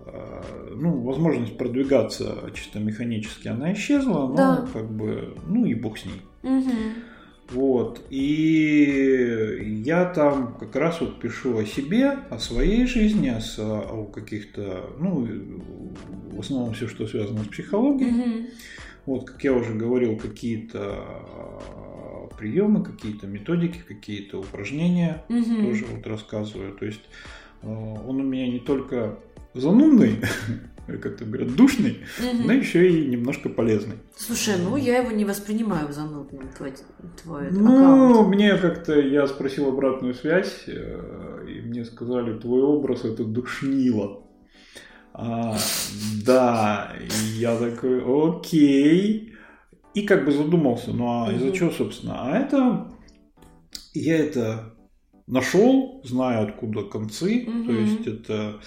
Speaker 2: Э, Ну, возможность продвигаться чисто механически, она исчезла, но
Speaker 1: Да.
Speaker 2: как бы, ну и бог с ней.
Speaker 1: Мгм.
Speaker 2: Вот. И я там как раз вот пишу о себе, о своей жизни, о, о каких-то, ну, в основном все, что связано с психологией.
Speaker 1: Мгм.
Speaker 2: Вот, как я уже говорил, какие-то а, приемы, какие-то методики, какие-то упражнения
Speaker 1: Мгм.
Speaker 2: тоже вот рассказываю. То есть э, он у меня не только занудный, как там говорят, душный,
Speaker 1: Мгм.
Speaker 2: но еще и немножко полезный.
Speaker 1: Слушай, ну я его не воспринимаю занудным, твой, твой
Speaker 2: Ну,
Speaker 1: аккаунт.
Speaker 2: мне как-то, я спросил обратную связь, э, и мне сказали, твой образ это душнило. А, да, и я такой, окей. И как бы задумался, ну а из-за чего, собственно? А это, я это нашел, знаю откуда концы, то
Speaker 1: Мгм.
Speaker 2: есть это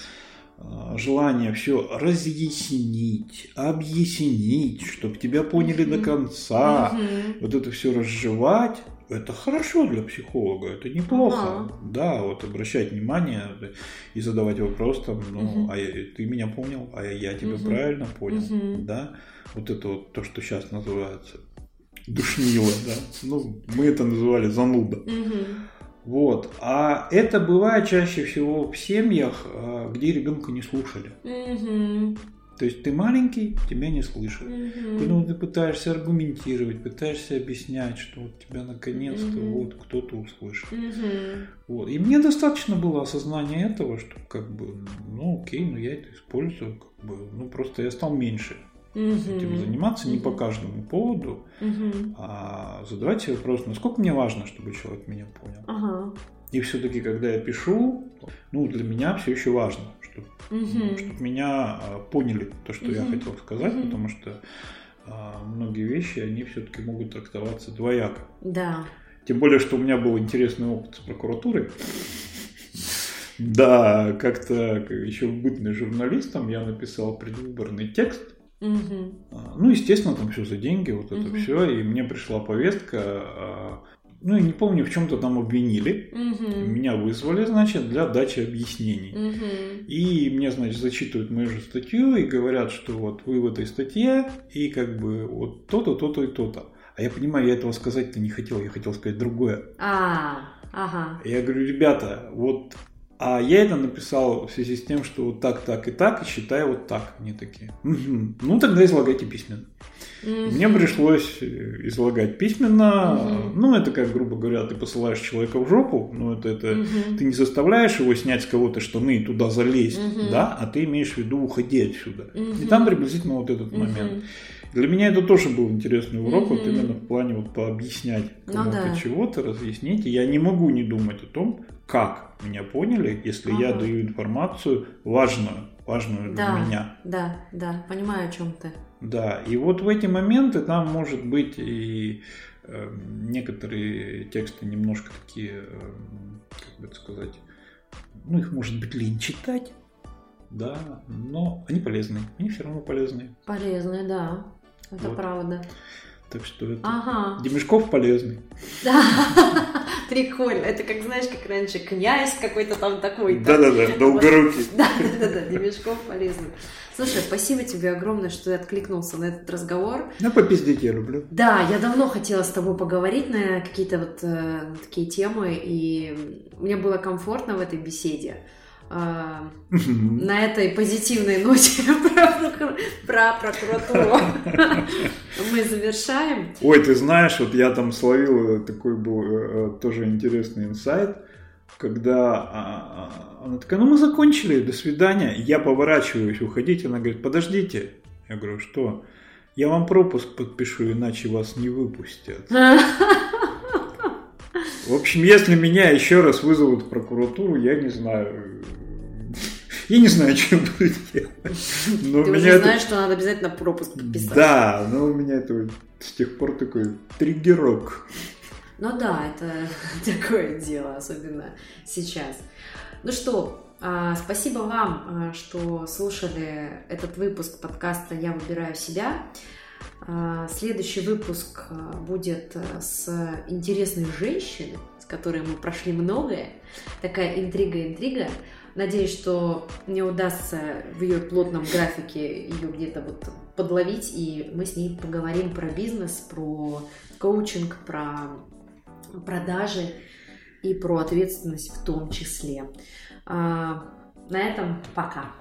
Speaker 2: желание все разъяснить, объяснить, чтобы тебя поняли до
Speaker 1: Мгм.
Speaker 2: конца
Speaker 1: Мгм.
Speaker 2: вот это все разжевать, это хорошо для психолога, это неплохо.
Speaker 1: Ага.
Speaker 2: Да, вот обращать внимание и задавать вопрос там, ну,
Speaker 1: Мгм.
Speaker 2: а я- ты меня понял, а я тебя
Speaker 1: Мгм.
Speaker 2: правильно понял,
Speaker 1: Мгм.
Speaker 2: да? Вот это вот то, что сейчас называется душнило, да? Ну, мы это называли зануда.
Speaker 1: Мгм.
Speaker 2: Вот. А это бывает чаще всего в семьях, а, где ребенка не слушали.
Speaker 1: Мгм.
Speaker 2: То есть ты маленький, тебя не слышат.
Speaker 1: Мгм.
Speaker 2: Поэтому ты пытаешься аргументировать, пытаешься объяснять, что вот тебя наконец-то
Speaker 1: Мгм.
Speaker 2: вот кто-то услышит.
Speaker 1: Мгм.
Speaker 2: Вот. И мне достаточно было осознания этого, что как бы, ну окей, ну я это использую, как бы, ну просто я стал меньше этим
Speaker 1: Мгм.
Speaker 2: заниматься, не по каждому поводу,
Speaker 1: Мгм.
Speaker 2: а задавать себе вопрос, насколько мне важно, чтобы человек меня понял.
Speaker 1: Ага.
Speaker 2: И все-таки, когда я пишу, ну для меня все еще важно, чтобы
Speaker 1: Мгм.
Speaker 2: меня а, поняли то, что я
Speaker 1: Мгм.
Speaker 2: хотел сказать,
Speaker 1: Мгм.
Speaker 2: потому что а, многие вещи, они все-таки могут трактоваться двояко.
Speaker 1: Да.
Speaker 2: Тем более, что у меня был интересный опыт с прокуратурой. Да, как-то еще бытный журналистом я написал предвыборный текст. А, Ну, естественно, там все за деньги, вот это
Speaker 1: Мгм.
Speaker 2: все. И мне пришла повестка. а, Ну, я не помню, в чем-то там обвинили.
Speaker 1: Мгм.
Speaker 2: Меня вызвали, значит, для дачи объяснений.
Speaker 1: Мгм.
Speaker 2: И мне, значит, зачитывают мою же статью и говорят, что вот вы в этой статье, и как бы вот то-то, то-то и то-то. А я понимаю, я этого сказать-то не хотел, я хотел сказать другое.
Speaker 1: А, ага.
Speaker 2: Я говорю, ребята, вот, а я это написал в связи с тем, что вот так, так и так, и считаю вот так. Они такие, «Мгм. ну тогда излагайте письменно.
Speaker 1: Мгм.
Speaker 2: Мне пришлось э, излагать письменно.
Speaker 1: Мгм.
Speaker 2: Ну, это, как, грубо говоря, ты посылаешь человека в жопу, ну, это, это
Speaker 1: Мгм.
Speaker 2: ты не заставляешь его снять с кого-то штаны и туда залезть,
Speaker 1: Мгм.
Speaker 2: да, а ты имеешь в виду уходи отсюда. И
Speaker 1: Мгм.
Speaker 2: там приблизительно вот этот
Speaker 1: Мгм.
Speaker 2: момент. Для меня это тоже был интересный урок, вот
Speaker 1: Мгм.
Speaker 2: именно в плане вот пообъяснять
Speaker 1: Ну
Speaker 2: кому-то
Speaker 1: да.
Speaker 2: чего-то, разъяснить. И я не могу не думать о том, как меня поняли, если ага. я даю информацию важную, важную
Speaker 1: да,
Speaker 2: для меня.
Speaker 1: Да, да, понимаю, о чем ты.
Speaker 2: Да, и вот в эти моменты там может быть и э, некоторые тексты немножко такие, э, как бы это сказать, ну их может быть лень читать, да, но они полезны, они все равно полезны.
Speaker 1: Полезные, да, это вот. правда.
Speaker 2: Так что это... Ага. Демешков полезный.
Speaker 1: Да, прикольно. Это как, знаешь, как раньше князь какой-то там такой.
Speaker 2: Да-да-да, долгорукий.
Speaker 1: Да-да-да, Демешков полезный. Слушай, спасибо тебе огромное, что ты откликнулся на этот разговор.
Speaker 2: Ну, попиздить я люблю.
Speaker 1: Да, я давно хотела с тобой поговорить на какие-то вот э, такие темы, и мне было комфортно в этой беседе. А, на этой позитивной ноте про, прокуратуру мы завершаем.
Speaker 2: Ой, ты знаешь, вот я там словил э, такой был э, э, тоже интересный инсайт, когда а, а, она такая, ну мы закончили, до свидания. Я поворачиваюсь уходить, она говорит, подождите. Я говорю, что? Я вам пропуск подпишу, иначе вас не выпустят. В общем, если меня еще раз вызовут в прокуратуру, я не знаю. Я не знаю, что буду делать.
Speaker 1: Но Ты уже это... знаешь, что надо обязательно пропуск подписать.
Speaker 2: Да, но у меня это с тех пор такой триггерок.
Speaker 1: Ну да, это такое дело, особенно сейчас. Ну что, а, спасибо вам, а, что слушали этот выпуск подкаста «Я выбираю себя». А, следующий выпуск будет с интересной женщиной, с которой мы прошли многое. Такая интрига-интрига. Надеюсь, что мне удастся в ее плотном графике ее где-то вот подловить, и мы с ней поговорим про бизнес, про коучинг, про продажи и про ответственность в том числе. А, на этом пока.